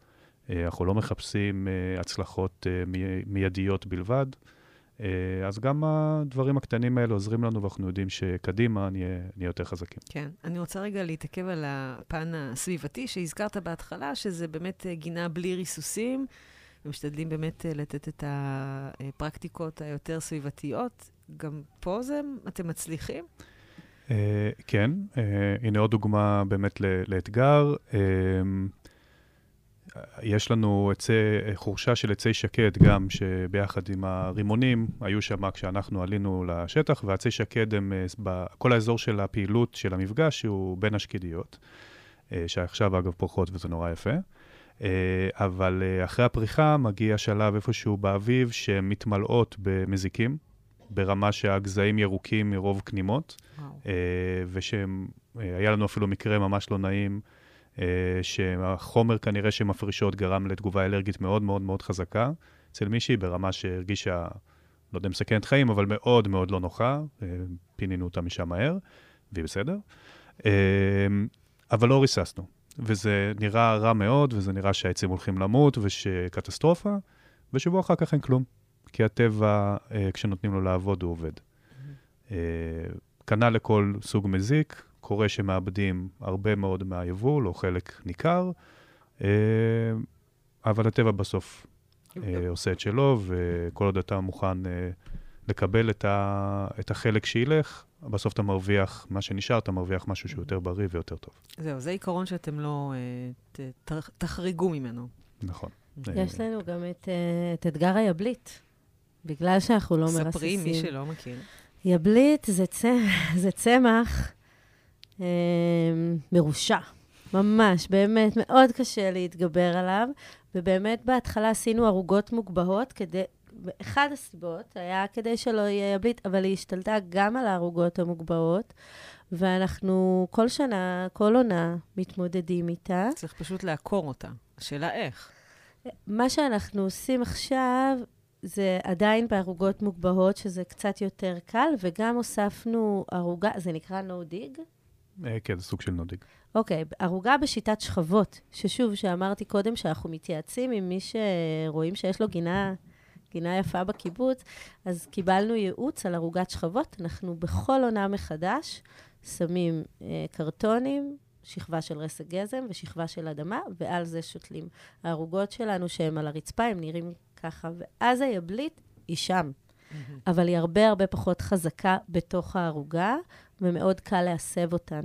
Uh, אנחנו לא מחפשים uh, הצלחות מי, מיידיות בלבד. אה, אז גם הדברים הקטנים האלה עוזרים לנו, ואנחנו יודעים שקדימה נהיה, נהיה יותר חזקים. כן. אני רוצה רגע להתעכב על הפן הסביבתי שהזכרת בהתחלה, שזה באמת אה, גינה בלי ריסוסים, ומשתדלים באמת אה, לתת את הפרקטיקות היותר סביבתיות. גם פה זה, אתם מצליחים? כן, הנה עוד דוגמה באמת לאתגר. יש לנו עצי, חורשה של עצי שקד גם, שביחד עם הרימונים היו שם כשאנחנו עלינו לשטח, ועצי שקד הם, אה, כל האזור של הפעילות של המפגש הוא בין השקדיות, אה, שעכשיו אגב פורחות וזה נורא יפה. אה, אבל אחרי הפריחה מגיע שלב איפשהו באביב שהן מתמלאות במזיקים, ברמה שהגזעים ירוקים מרוב כנימות, ושהיה לנו אפילו מקרה ממש לא נעים. אה, שהחומר כנראה שמפרישות גרם לתגובה אלרגית מאוד מאוד מאוד חזקה אצל מישהי, ברמה שהרגישה, לא יודע אם מסכנת חיים, אבל מאוד מאוד לא נוחה. אה, פינינו אותה משם מהר, והיא בסדר. אה, אבל לא ריססנו, וזה נראה רע מאוד, וזה נראה שהעצים הולכים למות, ושקטסטרופה, ושבוע אחר כך אין כלום. כי הטבע, כשנותנים לו לעבוד, הוא עובד. כנ"ל לכל סוג מזיק, קורה שמאבדים הרבה מאוד מהיבול, או חלק ניכר, אה, אבל הטבע בסוף אה, עושה את שלו, וכל עוד אתה מוכן אה, לקבל את, ה, את החלק שילך, בסוף אתה מרוויח, מה שנשאר, אתה מרוויח משהו שהוא יותר בריא ויותר טוב. זהו, זה עיקרון שאתם לא ת, ת, תחריגו ממנו. נכון. יש לנו גם את, את אתגר היבליט, בגלל שאנחנו לא מרססים. ספרי, מי שלא מכיר. יבליט זה, צ... זה צמח מרושע, ממש, באמת, מאוד קשה להתגבר עליו, ובאמת בהתחלה עשינו ערוגות מוגבהות כדי... אחד הסיבות היה כדי שלא יהיה יבליט, אבל היא השתלטה גם על הערוגות המוגבהות, ואנחנו כל שנה, כל עונה, מתמודדים איתה. צריך פשוט לעקור אותה. השאלה איך. מה שאנחנו עושים עכשיו זה עדיין בערוגות מוגבהות, שזה קצת יותר קל, וגם הוספנו ערוגה, זה נקרא no dig? אה, כן, זה סוג של dig. אוקיי, okay, ערוגה בשיטת שכבות, ששוב, שאמרתי קודם שאנחנו מתייעצים עם מי שרואים שיש לו גינה, גינה יפה בקיבוץ, אז קיבלנו ייעוץ על ערוגת שכבות. אנחנו בכל עונה מחדש שמים אה, קרטונים, שכבה של רסק גזם ושכבה של אדמה, ועל זה שותלים. הערוגות שלנו שהן על הרצפה, הם נראים ככה, ואז היבלית היא שם. אבל היא הרבה הרבה פחות חזקה בתוך הערוגה, ומאוד קל להסב אותן.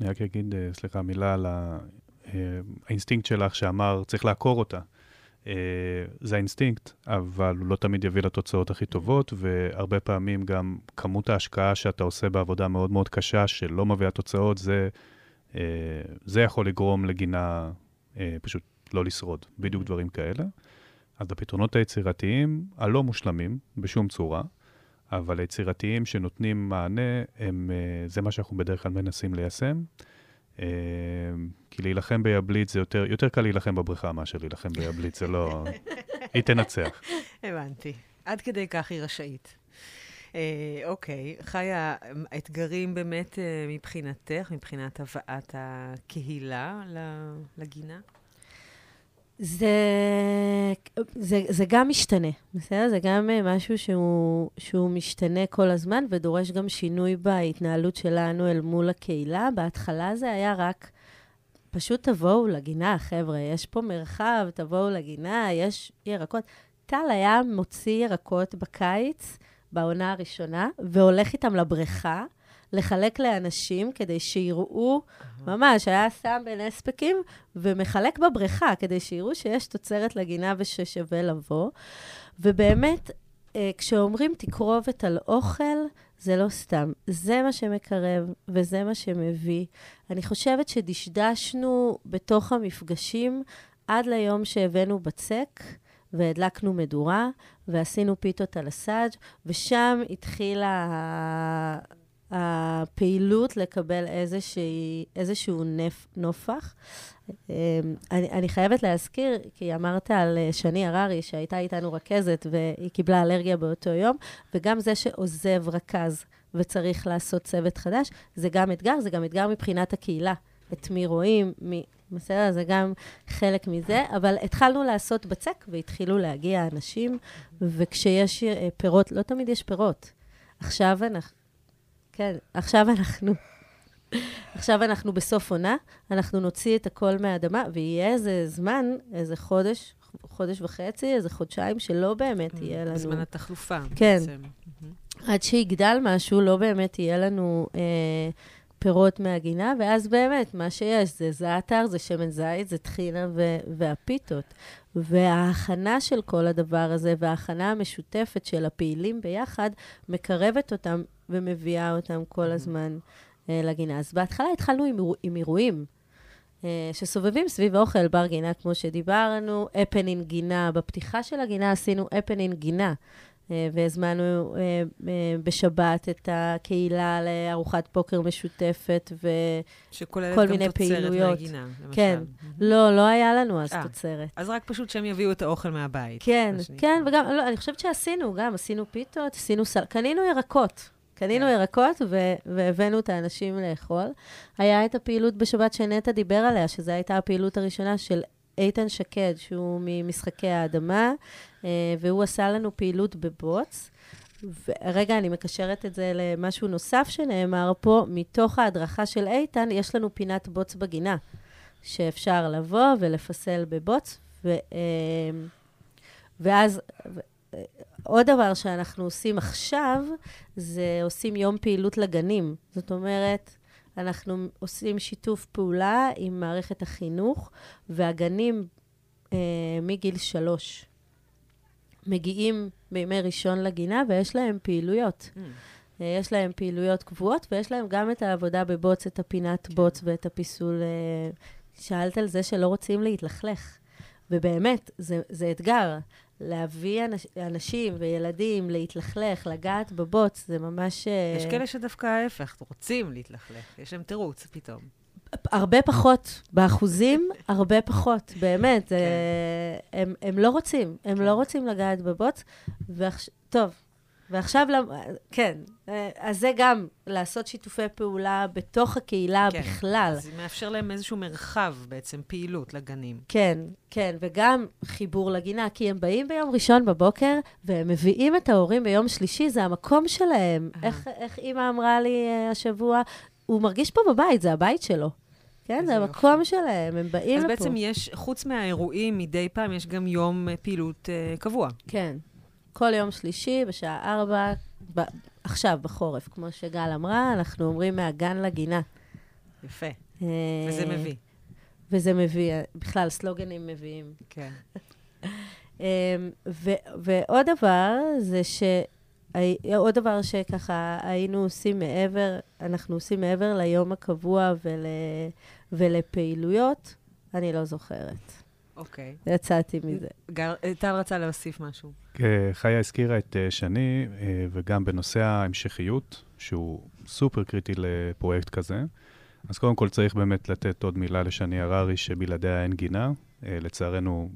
אני רק אגיד, אה, סליחה, מילה על האינסטינקט שלך שאמר, צריך לעקור אותה. אה, זה האינסטינקט, אבל הוא לא תמיד יביא לתוצאות הכי טובות, והרבה פעמים גם כמות ההשקעה שאתה עושה בעבודה מאוד מאוד קשה, שלא מביאה תוצאות, זה, אה, זה יכול לגרום לגינה פשוט לא לשרוד, בדיוק דברים כאלה. אז הפתרונות היצירתיים, הלא מושלמים בשום צורה, אבל היצירתיים שנותנים מענה, הם, אה, זה מה שאנחנו בדרך כלל מנסים ליישם. אה, כי להילחם ביבליט זה יותר, יותר קל להילחם בבריכה מאשר להילחם ביבליט, זה לא... היא תנצח. הבנתי. עד כדי כך היא רשאית. אה, אוקיי, חיה, אתגרים באמת מבחינתך, מבחינת הבאת הקהילה לגינה? זה, זה, זה גם משתנה, בסדר? זה גם אה, משהו שהוא, שהוא משתנה כל הזמן ודורש גם שינוי בהתנהלות שלנו אל מול הקהילה. בהתחלה זה היה רק, פשוט תבואו לגינה, חבר'ה, יש פה מרחב, תבואו לגינה, יש ירקות. טל היה מוציא ירקות בקיץ, בעונה הראשונה, והולך איתם לבריכה. לחלק לאנשים כדי שיראו, ממש, היה שם בין אספקים ומחלק בבריכה כדי שיראו שיש תוצרת לגינה וששווה לבוא. ובאמת, אה, כשאומרים תקרובת על אוכל, זה לא סתם. זה מה שמקרב וזה מה שמביא. אני חושבת שדשדשנו בתוך המפגשים עד ליום שהבאנו בצק. והדלקנו מדורה, ועשינו פיתות על הסאג', ושם התחילה הפעילות לקבל איזושהי, איזשהו נפ, נופח. אמ, אני, אני חייבת להזכיר, כי אמרת על אה, שני הררי, שהייתה איתנו רכזת והיא קיבלה אלרגיה באותו יום, וגם זה שעוזב רכז וצריך לעשות צוות חדש, זה גם אתגר, זה גם אתגר מבחינת הקהילה. את מי רואים, מי... בסדר? זה גם חלק מזה, אבל התחלנו לעשות בצק והתחילו להגיע אנשים, וכשיש אה, פירות, לא תמיד יש פירות. עכשיו אנחנו... כן, עכשיו אנחנו... עכשיו אנחנו בסוף עונה, אנחנו נוציא את הכל מהאדמה, ויהיה איזה זמן, איזה חודש, חודש וחצי, איזה חודשיים, שלא באמת mm, יהיה לנו... זמן התחלופה. כן. בעצם. עד שיגדל משהו, לא באמת יהיה לנו אה, פירות מהגינה, ואז באמת, מה שיש זה זעתר, זה שמן זית, זה טחינה ו- והפיתות. וההכנה של כל הדבר הזה, וההכנה המשותפת של הפעילים ביחד, מקרבת אותם ומביאה אותם כל הזמן אה, לגינה. אז בהתחלה התחלנו עם, עם אירועים. אה, שסובבים סביב האוכל בר גינה, כמו שדיברנו, הפנין גינה. בפתיחה של הגינה עשינו הפנין גינה, אה, והזמנו אה, אה, בשבת את הקהילה לארוחת פוקר משותפת וכל מיני פעילויות. שכוללת גם תוצרת מהגינה, למשל. כן. לא, לא היה לנו אז תוצרת. אז רק פשוט שהם יביאו את האוכל מהבית. כן, כן, וגם, לא, אני חושבת שעשינו, גם עשינו פיתות, עשינו סל... קנינו ירקות. קנינו כן. ירקות והבאנו את האנשים לאכול. היה את הפעילות בשבת שנטע דיבר עליה, שזו הייתה הפעילות הראשונה של איתן שקד, שהוא ממשחקי האדמה, אה, והוא עשה לנו פעילות בבוץ. ורגע, אני מקשרת את זה למשהו נוסף שנאמר פה. מתוך ההדרכה של איתן, יש לנו פינת בוץ בגינה, שאפשר לבוא ולפסל בבוץ, ו, אה, ואז עוד דבר שאנחנו עושים עכשיו, זה עושים יום פעילות לגנים. זאת אומרת, אנחנו עושים שיתוף פעולה עם מערכת החינוך, והגנים אה, מגיל שלוש מגיעים בימי ראשון לגינה, ויש להם פעילויות. Mm. אה, יש להם פעילויות קבועות, ויש להם גם את העבודה בבוץ, את הפינת בוץ ואת הפיסול. אה, שאלת על זה שלא רוצים להתלכלך. ובאמת, זה, זה אתגר. להביא אנש, אנשים וילדים להתלכלך, לגעת בבוץ, זה ממש... אה, יש כאלה שדווקא ההפך, רוצים להתלכלך. יש להם תירוץ פתאום. הרבה פחות, באחוזים, הרבה פחות, באמת. כן. אה, הם, הם לא רוצים, הם לא רוצים לגעת בבוץ. ועכש... טוב, ועכשיו, כן, אה, אז זה גם לעשות שיתופי פעולה בתוך הקהילה כן. בכלל. אז זה מאפשר להם איזשהו מרחב, בעצם, פעילות לגנים. כן, כן, וגם חיבור לגינה, כי הם באים ביום ראשון בבוקר, והם מביאים את ההורים ביום שלישי, זה המקום שלהם. אה. איך, איך אימא אמרה לי אה, השבוע, הוא מרגיש פה בבית, זה הבית שלו. כן, זה יופי. המקום שלהם, הם באים אז לפה. בעצם יש, חוץ מהאירועים, מדי פעם יש גם יום אה, פעילות אה, קבוע. כן. כל יום שלישי בשעה ארבע, ב- עכשיו, בחורף, כמו שגל אמרה, אנחנו אומרים מהגן לגינה. יפה. אה, וזה מביא. וזה מביא, אה, בכלל, סלוגנים מביאים. כן. אמ, ו- ועוד דבר, זה ש... עוד דבר שככה היינו עושים מעבר, אנחנו עושים מעבר ליום הקבוע ול, ולפעילויות, אני לא זוכרת. אוקיי. יצאתי מזה. טל רצה להוסיף משהו. חיה הזכירה את אה, שני, אה, וגם בנושא ההמשכיות, שהוא סופר קריטי לפרויקט כזה. אז קודם כל צריך באמת לתת עוד מילה לשני הררי, שבלעדיה אין גינה. אה, לצערנו,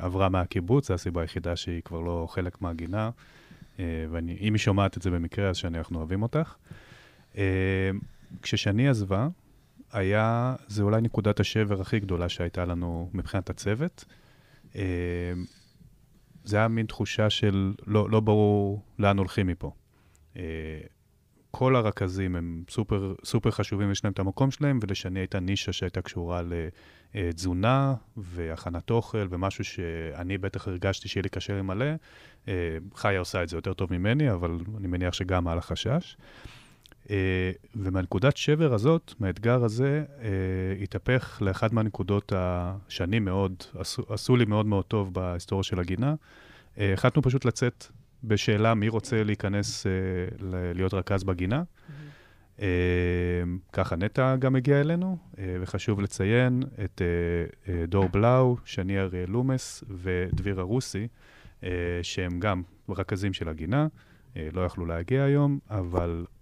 עברה מהקיבוץ, זו הסיבה היחידה שהיא כבר לא חלק מהגינה. ואם היא שומעת את זה במקרה, אז שני, אנחנו אוהבים אותך. כששני עזבה, היה, זה אולי נקודת השבר הכי גדולה שהייתה לנו מבחינת הצוות. אה, זה היה מין תחושה של לא, לא ברור לאן הולכים מפה. אה, כל הרכזים הם סופר, סופר חשובים, יש להם את המקום שלהם, ולשני הייתה נישה שהייתה קשורה לתזונה והכנת אוכל, ומשהו שאני בטח הרגשתי שיהיה לי קשה למלא. אה, חיה עושה את זה יותר טוב ממני, אבל אני מניח שגם על החשש. ומהנקודת שבר הזאת, מהאתגר הזה, אה, התהפך לאחד מהנקודות שאני מאוד, עשו, עשו לי מאוד מאוד טוב בהיסטוריה של הגינה. אה, החלטנו פשוט לצאת בשאלה מי רוצה להיכנס אה, ל- להיות רכז בגינה. אה, ככה נטע גם הגיעה אלינו, אה, וחשוב לציין את אה, אה, דור בלאו, שני אריאל לומס ודביר הרוסי, אה, שהם גם רכזים של הגינה, אה, לא יכלו להגיע היום, אבל אה,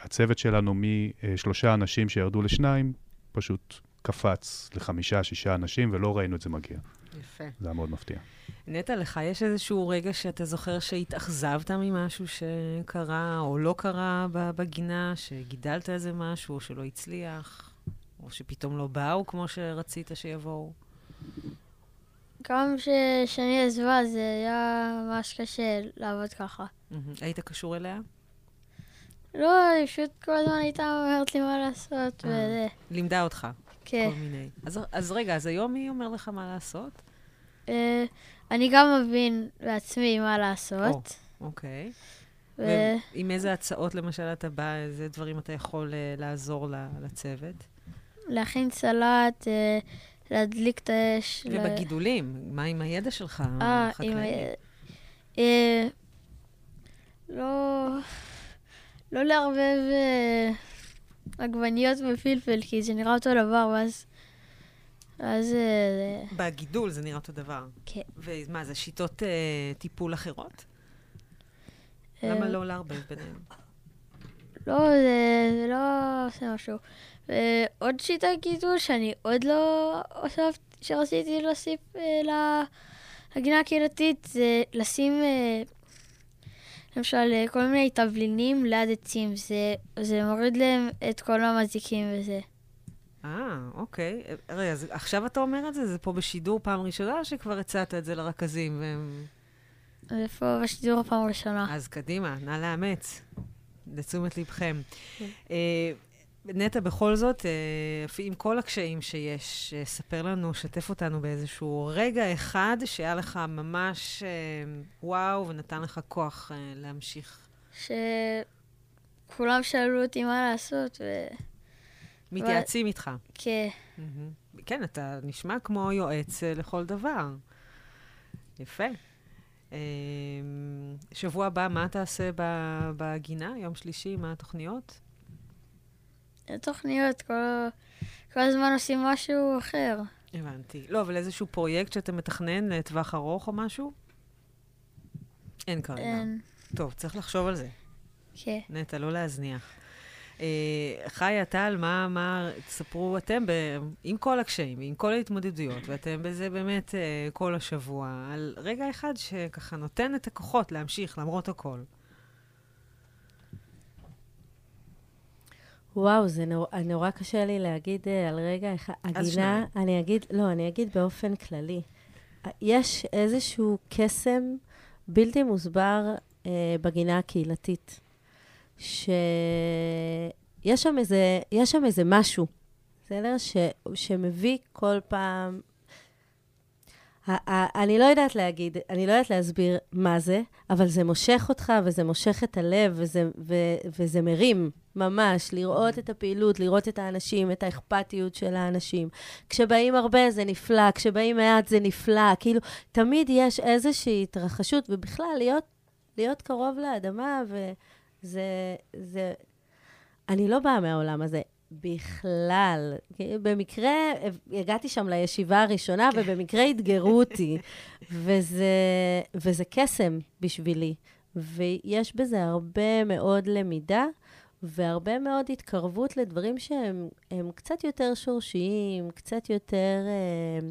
הצוות שלנו משלושה אנשים שירדו לשניים, פשוט קפץ לחמישה, שישה אנשים, ולא ראינו את זה מגיע. יפה. זה היה מאוד מפתיע. נטע, לך יש איזשהו רגע שאתה זוכר שהתאכזבת ממשהו שקרה או לא קרה ב- בגינה, שגידלת איזה משהו, או שלא הצליח, או שפתאום לא באו כמו שרצית שיבואו? גם כשאני עזבה זה היה ממש קשה לעבוד ככה. היית קשור אליה? לא, היא פשוט כל הזמן הייתה אומרת לי מה לעשות, אה. וזה, לימדה אותך, כן. כל מיני. אז, אז רגע, אז היום מי אומר לך מה לעשות? אה, אני גם מבין בעצמי מה לעשות. אוקיי. ו- ועם איזה הצעות למשל אתה בא, איזה דברים אתה יכול אה, לעזור לצוות? להכין סלט, להדליק את האש. ל- ובגידולים, מה עם הידע שלך, אה, החקלאי? עם... אה, לא... לא לערבב אה, עגבניות ופלפל, כי זה נראה אותו דבר, ואז... אז... אה, בגידול זה נראה אותו דבר. כן. ומה, זה שיטות אה, טיפול אחרות? אה, למה לא לערבב ביניהם? לא, זה, זה לא עושה משהו. ועוד שיטה גידול שאני עוד לא הוספת, שרציתי להוסיף אה, לגינה הקהילתית, זה לשים אה, למשל אה, כל מיני תבלינים ליד עצים. זה, זה מוריד להם את כל המזיקים וזה. אה, אוקיי. רגע, אז עכשיו אתה אומר את זה? זה פה בשידור פעם ראשונה, או שכבר הצעת את זה לרכזים? והם... זה פה בשידור הפעם הראשונה. אז קדימה, נא לאמץ. לתשומת לבכם. כן. אה, נטע, בכל זאת, אה, עם כל הקשיים שיש, אה, ספר לנו, שתף אותנו באיזשהו רגע אחד שהיה לך ממש אה, וואו ונתן לך כוח להמשיך. שכולם שאלו אותי מה לעשות, ו... מתייעצים איתך. כן. כן, אתה נשמע כמו יועץ לכל דבר. יפה. שבוע הבא, מה תעשה בגינה? יום שלישי, מה התוכניות? תוכניות, כל, כל הזמן עושים משהו אחר. הבנתי. לא, אבל איזשהו פרויקט שאתה מתכנן לטווח ארוך או משהו? אין כרגע. אין. טוב, צריך לחשוב על זה. כן. נטע, לא להזניח. אה, חיה, טל, מה, מה, תספרו אתם, ב, עם כל הקשיים, עם כל ההתמודדויות, ואתם בזה באמת אה, כל השבוע, על רגע אחד שככה נותן את הכוחות להמשיך למרות הכל. וואו, זה נור, נורא קשה לי להגיד uh, על רגע אחד. הגינה, אני אגיד, לא, אני אגיד באופן כללי. יש איזשהו קסם בלתי מוסבר uh, בגינה הקהילתית, שיש שם איזה, יש שם איזה משהו, בסדר? ש, שמביא כל פעם אני לא יודעת להגיד, אני לא יודעת להסביר מה זה, אבל זה מושך אותך וזה מושך את הלב וזה, ו, וזה מרים, ממש, לראות את הפעילות, לראות את האנשים, את האכפתיות של האנשים. כשבאים הרבה זה נפלא, כשבאים מעט זה נפלא, כאילו, תמיד יש איזושהי התרחשות, ובכלל, להיות, להיות קרוב לאדמה, וזה... זה... אני לא באה מהעולם הזה. בכלל. במקרה, הגעתי שם לישיבה הראשונה, כן. ובמקרה אתגרו אותי. וזה, וזה קסם בשבילי. ויש בזה הרבה מאוד למידה, והרבה מאוד התקרבות לדברים שהם קצת יותר שורשיים, קצת יותר... אה,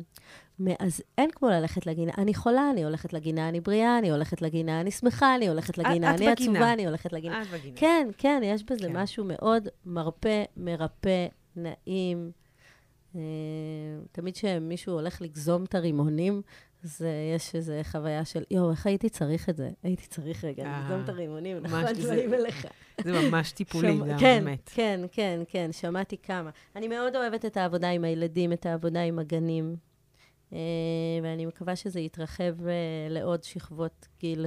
אז אין כמו ללכת לגינה. אני חולה, אני הולכת לגינה, אני בריאה, אני הולכת לגינה, אני שמחה, אני הולכת לגינה, אני עצובה, אני הולכת לגינה. את בגינה. כן, כן, יש בזה כן. משהו מאוד מרפא, מרפא, נעים. אה, תמיד כשמישהו הולך לגזום את הרימונים, אז יש איזו חוויה של, יואו, איך הייתי צריך את זה? הייתי צריך רגע אה, לגזום את הרימונים, נכון, דברים אליך. זה ממש טיפולי, גם כן, באמת. כן, כן, כן, שמעתי כמה. אני מאוד אוהבת את העבודה עם הילדים, את העבודה עם הגנים. אה, ואני מקווה שזה יתרחב אה, לעוד שכבות גיל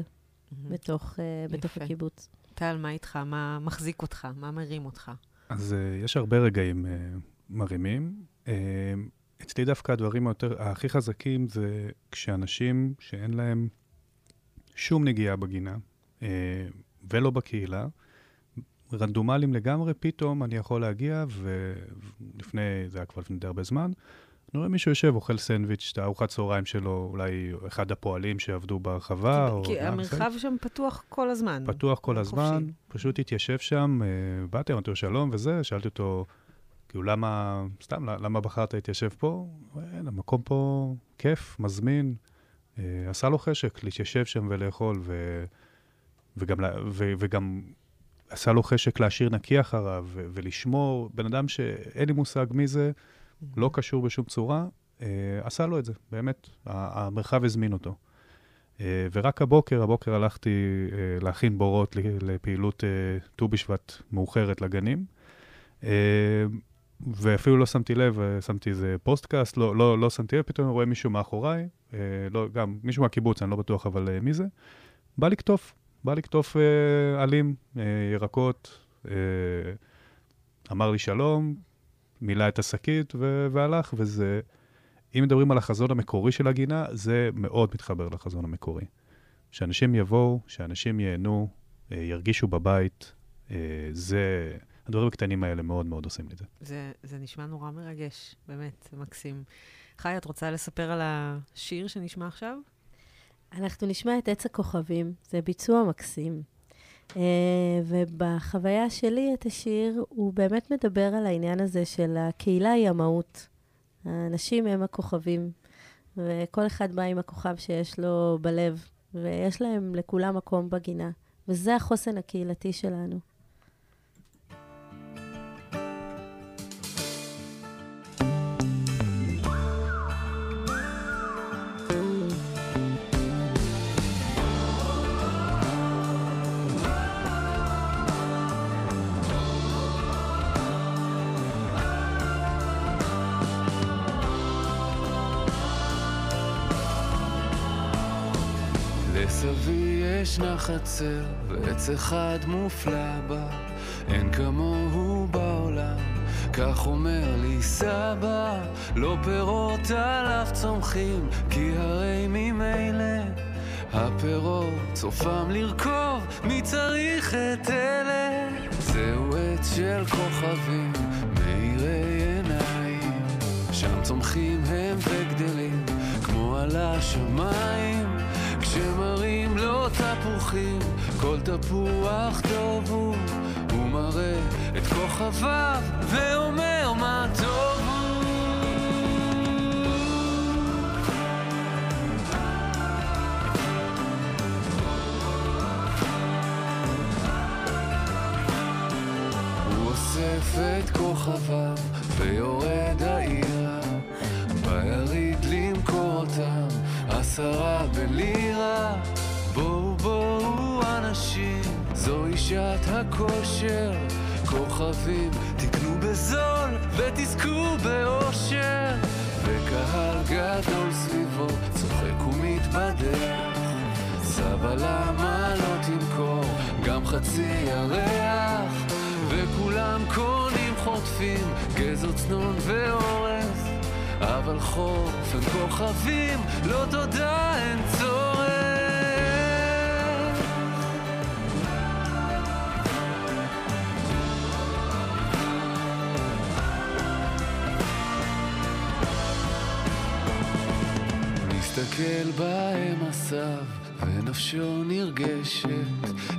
בתוך, בתוך הקיבוץ. טל, מה איתך? מה מחזיק אותך? מה מרים אותך? אז יש הרבה רגעים מרימים. אצלי דווקא הדברים היותר, הכי חזקים זה כשאנשים שאין להם שום נגיעה בגינה, ולא בקהילה, רנדומליים לגמרי, פתאום אני יכול להגיע, ולפני, זה היה כבר לפני די הרבה זמן, אני רואה מישהו יושב, אוכל סנדוויץ', את הארוחת צהריים שלו, אולי אחד הפועלים שעבדו ברחבה. כי, כי המרחב שם פתוח כל הזמן. פתוח כל הזמן, חופשי. פשוט התיישב שם, אה, באתי, אמרתי לו שלום וזה, שאלתי אותו, כאילו, למה, סתם, למה בחרת להתיישב פה? אין, המקום פה כיף, מזמין. אה, עשה לו חשק להתיישב שם ולאכול, ו, וגם, ו, וגם עשה לו חשק להשאיר נקי אחריו ולשמור. בן אדם שאין לי מושג מי זה, לא קשור בשום צורה, אה, עשה לו את זה, באמת, המרחב הזמין אותו. אה, ורק הבוקר, הבוקר הלכתי אה, להכין בורות לפעילות ט"ו בשבט מאוחרת לגנים. ואפילו לא שמתי לב, שמתי איזה פודקאסט, לא, לא, לא שמתי לב, פתאום רואה מישהו מאחוריי, לא, גם מישהו מהקיבוץ, אני לא בטוח אבל מי זה, בא לקטוף, בא לקטוף עלים, ירקות, אמר לי שלום, מילא את השקית והלך, וזה... אם מדברים על החזון המקורי של הגינה, זה מאוד מתחבר לחזון המקורי. שאנשים יבואו, שאנשים ייהנו, אה, ירגישו בבית, אה, זה... הדברים הקטנים האלה מאוד מאוד עושים לי זה. זה. זה נשמע נורא מרגש, באמת, זה מקסים. חי, את רוצה לספר על השיר שנשמע עכשיו? אנחנו נשמע את עץ הכוכבים, זה ביצוע מקסים. Uh, ובחוויה שלי את השיר, הוא באמת מדבר על העניין הזה של הקהילה היא המהות. האנשים הם הכוכבים, וכל אחד בא עם הכוכב שיש לו בלב, ויש להם לכולם מקום בגינה. וזה החוסן הקהילתי שלנו. ישנה חצר ועץ אחד מופלא בה, אין כמוהו בעולם. כך אומר לי סבא, לא פירות עליו צומחים, כי הרי ממילא הפירות סופם לרכוב, מי צריך את אלה? זהו עץ של כוכבים, מאירי עיניים, שם צומחים הם וגדלים, כמו על השמיים, כשמרים לו תפוחים, כל תפוח טוב הוא, הוא מראה את כוכביו, ואומר מה טוב הוא. את כוכביו ויורד העירה ביריד למכור אותם עשרה בלירה בואו בואו אנשים זוהי שעת הכושר. כוכבים תקנו בזול ותזכו באושר. וקהל גדול סביבו צוחק ומתבדח. סבא למה לא תמכור גם חצי ירח וכולם קונים חוטפים גזר צנון ואורז אבל חוף הם כוכבים לא תודה אין צורך. מסתכל בהם הסב ונפשו נרגשת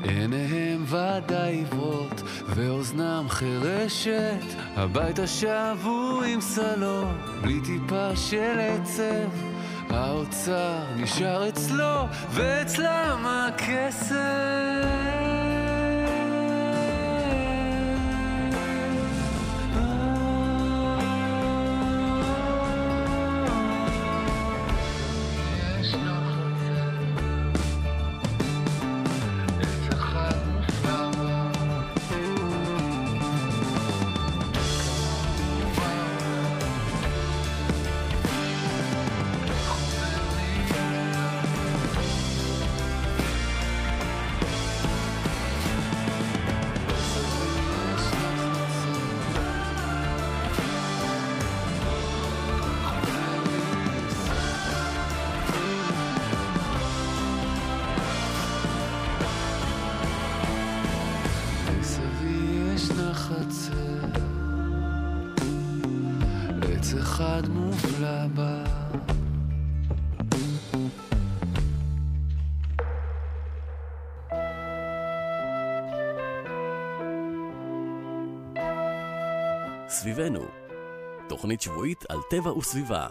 עיניהם ודאי עיוורות ואוזנם חירשת. הביתה שבו עם סלון בלי טיפה של עצב. האוצר נשאר אצלו ואצלם מסביב סביבנו, תוכנית שבועית על טבע וסביבה,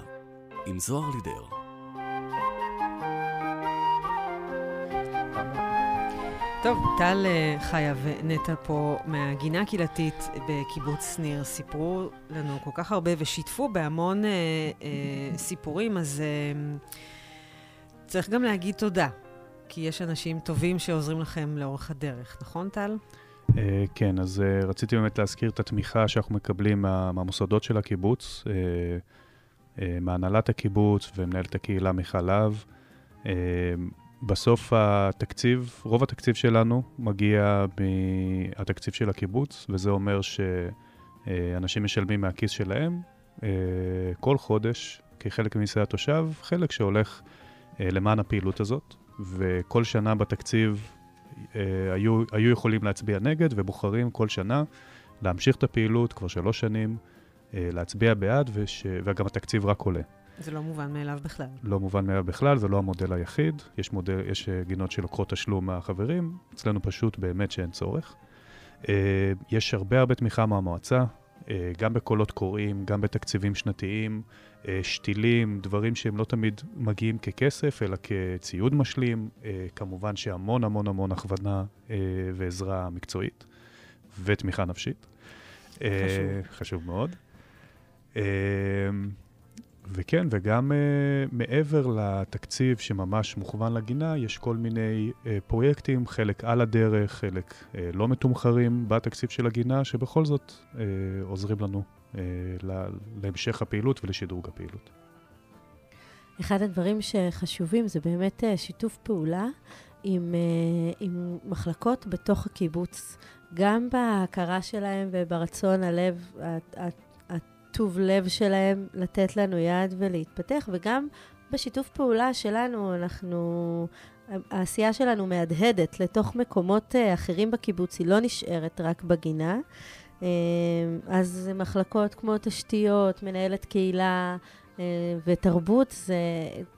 עם זוהר לידר. טוב, טל אה, חיה ונטע פה מהגינה הקהילתית בקיבוץ ניר סיפרו לנו כל כך הרבה ושיתפו בהמון אה, אה, סיפורים, אז אה, צריך גם להגיד תודה, כי יש אנשים טובים שעוזרים לכם לאורך הדרך, נכון טל? אה, כן, אז אה, רציתי באמת להזכיר את התמיכה שאנחנו מקבלים מה- מהמוסדות של הקיבוץ, אה, מהנהלת הקיבוץ ומנהלת הקהילה מיכל להב. בסוף התקציב, רוב התקציב שלנו מגיע מהתקציב של הקיבוץ, וזה אומר שאנשים משלמים מהכיס שלהם כל חודש, כחלק ממיסי התושב, חלק שהולך למען הפעילות הזאת, וכל שנה בתקציב היו, היו יכולים להצביע נגד ובוחרים כל שנה להמשיך את הפעילות כבר שלוש שנים, אה, להצביע בעד, וש, וגם התקציב רק עולה. זה לא מובן מאליו בכלל. לא מובן מאליו בכלל, זה לא המודל היחיד. יש, מודל, יש אה, גינות שלוקחות תשלום מהחברים, אצלנו פשוט באמת שאין צורך. אה, יש הרבה הרבה תמיכה מהמועצה, אה, גם בקולות קוראים, גם בתקציבים שנתיים, אה, שתילים, דברים שהם לא תמיד מגיעים ככסף, אלא כציוד משלים. אה, כמובן שהמון המון המון הכוונה אה, ועזרה מקצועית ותמיכה נפשית. אה, חשוב מאוד. אה, וכן, וגם uh, מעבר לתקציב שממש מוכוון לגינה, יש כל מיני uh, פרויקטים, חלק על הדרך, חלק uh, לא מתומחרים בתקציב של הגינה, שבכל זאת uh, עוזרים לנו להמשך הפעילות ולשדרוג הפעילות. אחד הדברים שחשובים זה באמת אה, שיתוף פעולה עם, אה, עם מחלקות בתוך הקיבוץ, גם בהכרה שלהם וברצון הלב, הטוב לב שלהם לתת לנו יד ולהתפתח, וגם בשיתוף פעולה שלנו, אנחנו, העשייה שלנו מהדהדת לתוך מקומות אה, אחרים בקיבוץ, היא לא נשארת רק בגינה. אה, אז מחלקות כמו תשתיות, מנהלת קהילה אה, ותרבות, זה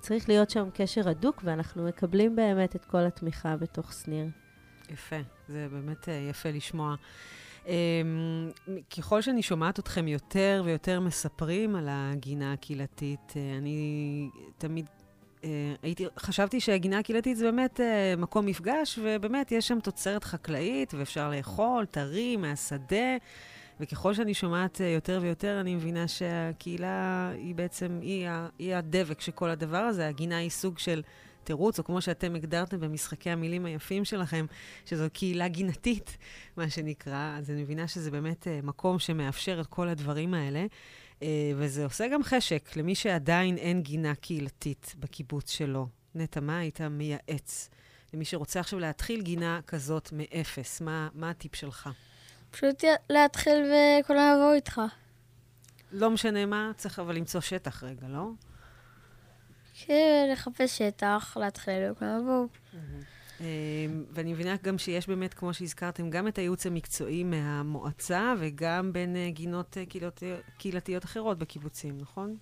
צריך להיות שם קשר הדוק, ואנחנו מקבלים באמת את כל התמיכה בתוך שניר. יפה, זה באמת יפה לשמוע. ככל שאני שומעת אתכם יותר ויותר מספרים על הגינה הקהילתית, אני תמיד הייתי, חשבתי שהגינה הקהילתית זה באמת מקום מפגש, ובאמת יש שם תוצרת חקלאית, ואפשר לאכול, טרי, מהשדה. וככל שאני שומעת יותר ויותר, אני מבינה שהקהילה היא בעצם, היא, היא הדבק של כל הדבר הזה. הגינה היא סוג של תירוץ, או כמו שאתם הגדרתם במשחקי המילים היפים שלכם, שזו קהילה גינתית, מה שנקרא. אז אני מבינה שזה באמת מקום שמאפשר את כל הדברים האלה. וזה עושה גם חשק למי שעדיין אין גינה קהילתית בקיבוץ שלו. נטע, מה היית מייעץ למי שרוצה עכשיו להתחיל גינה כזאת מאפס? מה, מה הטיפ שלך? פשוט להתחיל וכולם יבואו איתך. לא משנה מה, צריך אבל למצוא שטח רגע, לא? כן, לחפש שטח, להתחיל וכולם יבואו. ואני מבינה גם שיש באמת, כמו שהזכרתם, גם את הייעוץ המקצועי מהמועצה וגם בין גינות קהילתיות אחרות בקיבוצים, נכון?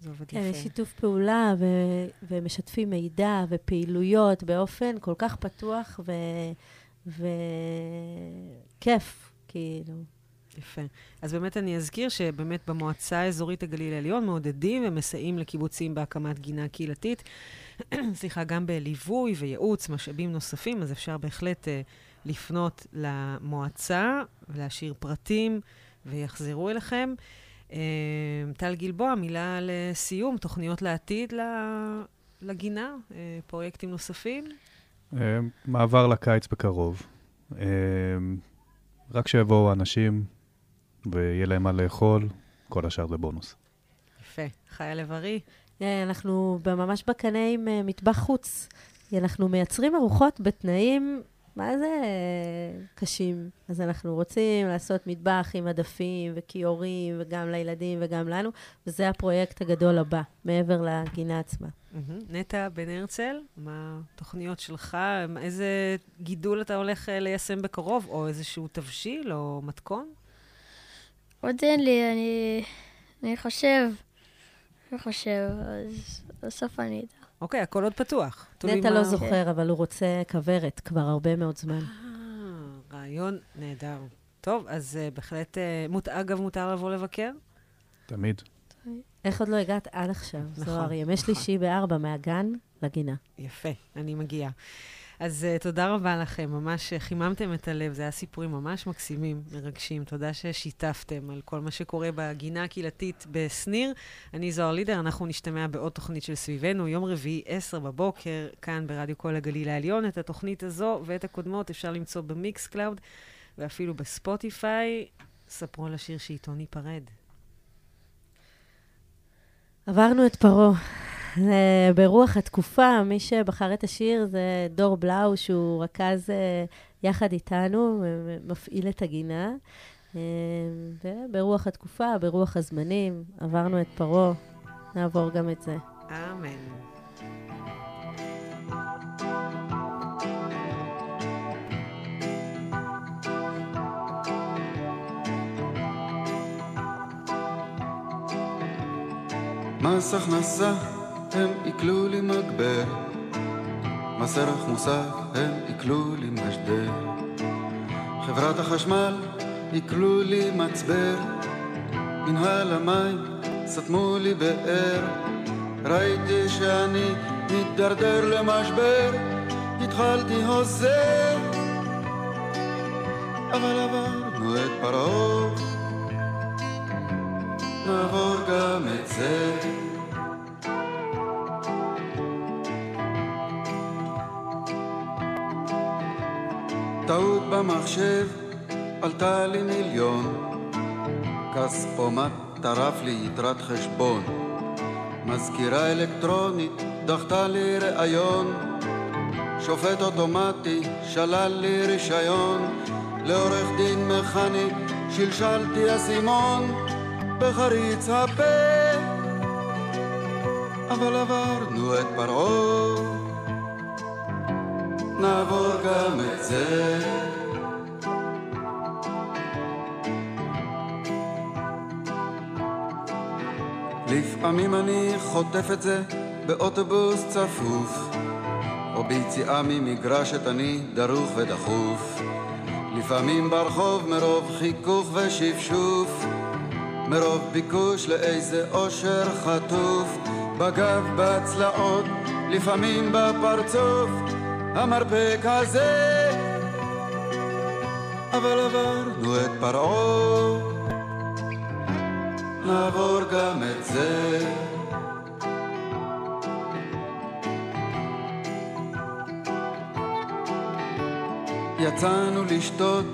זה עובד כן, יפה. כן, שיתוף פעולה ו- ומשתפים מידע ופעילויות באופן כל כך פתוח וכיף, ו- כאילו. יפה. אז באמת אני אזכיר שבאמת במועצה האזורית הגליל העליון מעודדים ומסייעים לקיבוצים בהקמת גינה קהילתית. סליחה, גם בליווי וייעוץ, משאבים נוספים, אז אפשר בהחלט uh, לפנות למועצה ולהשאיר פרטים ויחזרו אליכם. Uh, טל גלבוע, מילה לסיום, תוכניות לעתיד לגינה, uh, פרויקטים נוספים? Uh, מעבר לקיץ בקרוב. Uh, רק שיבואו אנשים ויהיה להם מה לאכול, כל השאר זה בונוס. יפה. חיה לב-ארי? אה, אנחנו ממש בקנה עם אה, מטבח חוץ. אנחנו מייצרים ארוחות בתנאים, מה זה קשים. אז אנחנו רוצים לעשות מטבח עם עדפים וכיורים, וגם לילדים וגם לנו, וזה הפרויקט הגדול הבא, מעבר לגינה עצמה. נטע בן הרצל, מה התוכניות שלך? איזה גידול אתה הולך אה, ליישם בקרוב, או איזשהו תבשיל או מתכון? עוד אין לי, אני, אני חושב, אני חושב, אז בסוף אני אדע. אוקיי, הכל עוד פתוח. נטע לא זוכר, אבל הוא רוצה כוורת כבר הרבה מאוד זמן. אה, רעיון נהדר. טוב, אז uh, בהחלט, uh, אגב, מותר לבוא לבקר? תמיד. איך עוד לא הגעת עד עכשיו? נכון, זוהר, ימי נכון. שלישי בארבע, מהגן לגינה. יפה, אני מגיעה. אז uh, תודה רבה לכם, ממש חיממתם את הלב, זה היה סיפורים ממש מקסימים, מרגשים. תודה ששיתפתם על כל מה שקורה בגינה הקהילתית בשניר. אני זוהר לידר, אנחנו נשתמע בעוד תוכנית של סביבנו, יום רביעי, 10 בבוקר, כאן ברדיו כל הגליל העליון. את התוכנית הזו ואת הקודמות אפשר למצוא ב Mixcloud ואפילו בספוטיפיי. ספרו לשיר שאיתו ניפרד. עברנו את פרעה. ברוח התקופה, מי שבחר את השיר זה דור בלאו, שהוא רכז אה, יחד איתנו, מפעיל את הגינה. אה, וברוח התקופה, ברוח הזמנים, עברנו את פרעה, נעבור גם את זה. אמן. מס הכנסה הם עיכלו לי מגבר, מס ערך מוסף הם עיכלו לי משדר, חברת החשמל עיכלו לי מצבר, מנהל המים סתמו לי באר, ראיתי שאני מתדרדר למשבר, התחלתי הוזר, אבל עברנו את פרעה, נעבור גם את זה. במחשב עלתה לי מיליון, כספומט טרף לי יתרת חשבון, מזכירה אלקטרונית דחתה לי ראיון, שופט אוטומטי שלל לי רישיון, לעורך דין מכני שלשלתי אסימון. בחריץ הפה. אבל עברנו את פרעה, נעבור גם את זה. לפעמים אני חוטף את זה באוטובוס צפוף, או ביציאה ממגרשת אני דרוך ודחוף. לפעמים ברחוב מרוב חיכוך ושפשוף, מרוב ביקוש לאיזה אושר חטוף, בגב, בצלעות, לפעמים בפרצוף, המרפק הזה. אבל עברנו את פרעה, נעבור גם את זה. יצאנו לשתות,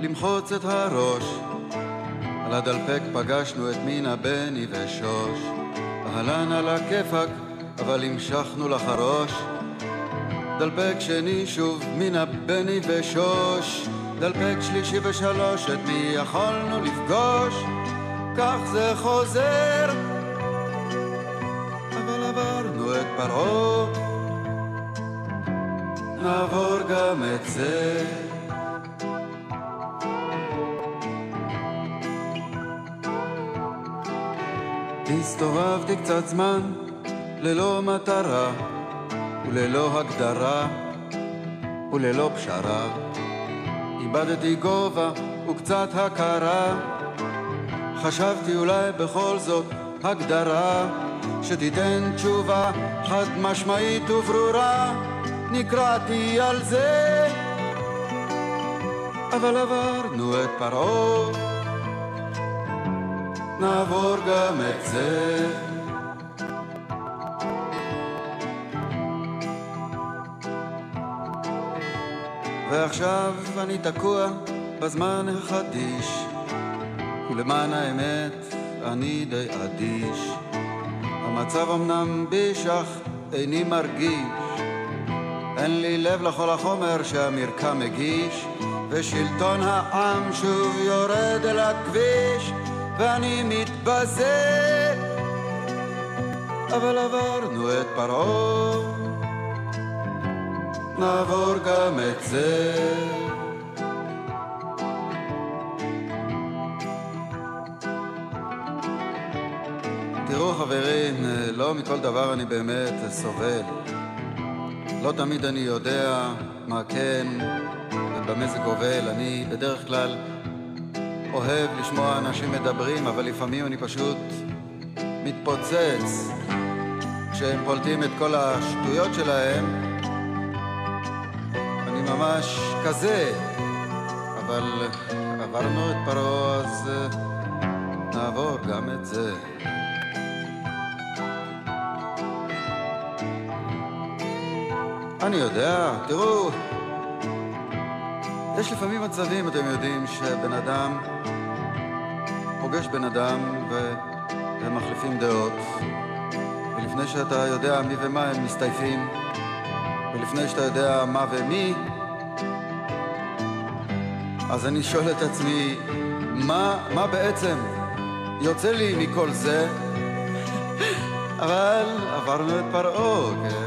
למחוץ את הראש. על הדלפק פגשנו את מינה, בני ושוש. אהלן על הכיפאק, אבל המשכנו לחרוש. דלפק שני שוב, מינה, בני ושוש. דלפק שלישי ושלוש, את מי יכולנו לפגוש? כך זה חוזר. אבל עברנו את פרעה. נעבור גם את זה. הסתובבתי קצת זמן ללא מטרה וללא הגדרה וללא פשרה. איבדתי גובה וקצת הכרה. חשבתי אולי בכל זאת הגדרה שתיתן תשובה חד משמעית וברורה. נקרעתי על זה, אבל עברנו את פרעה, נעבור גם את זה. ועכשיו אני תקוע בזמן החדיש, ולמען האמת אני די אדיש. המצב אמנם ביש אך איני מרגיש אין לי לב לכל החומר שהמרקם מגיש, ושלטון העם שוב יורד אל הכביש, ואני מתבזה. אבל עברנו את פרעה, נעבור גם את זה. תראו חברים, לא מכל דבר אני באמת סובל. לא תמיד אני יודע מה כן ובמה זה גובל. אני בדרך כלל אוהב לשמוע אנשים מדברים, אבל לפעמים אני פשוט מתפוצץ כשהם פולטים את כל השטויות שלהם. אני ממש כזה, אבל עברנו את פרעה, אז נעבור גם את זה. אני יודע, תראו, יש לפעמים מצבים, אתם יודעים, שבן אדם פוגש בן אדם. והם מחליפים דעות, ולפני שאתה יודע מי ומה הם מסתייפים, ולפני שאתה יודע מה ומי, אז אני שואל את עצמי, מה, מה בעצם יוצא לי מכל זה? אבל עברנו את פרעה, כן?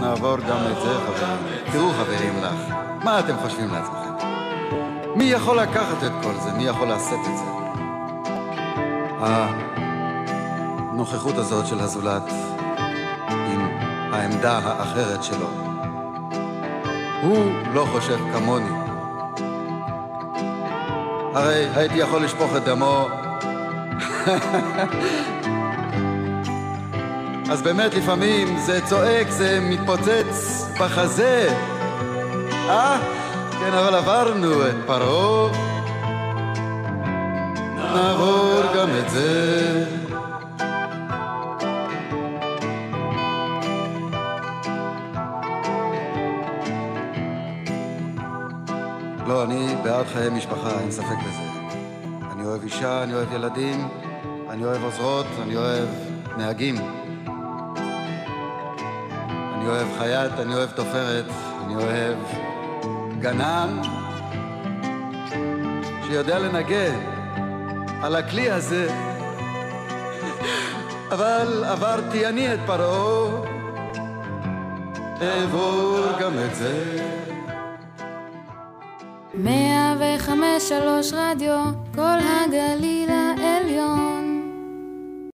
נעבור גם את זה, חברים. תראו, חברים לך, מה אתם חושבים לעצמכם? מי יכול לקחת את כל זה? מי יכול לשאת את זה? הנוכחות הזאת של הזולת עם העמדה האחרת שלו. הוא לא חושב כמוני. הרי הייתי יכול לשפוך את דמו אז באמת לפעמים זה צועק, זה מתפוצץ בחזה. אה? כן, אבל עברנו את פרעה. נעבור גם את זה. לא, אני בעד חיי משפחה, אין ספק בזה. אני אוהב אישה, אני אוהב ילדים, אני אוהב עוזרות, אני אוהב נהגים. אוהב חייט, אני אוהב תופרת, אני אוהב גנן שיודע לנגן על הכלי הזה. אבל עברתי אני את פרעה, אעבור גם את זה. מאה וחמש שלוש רדיו, כל הגליל העליון.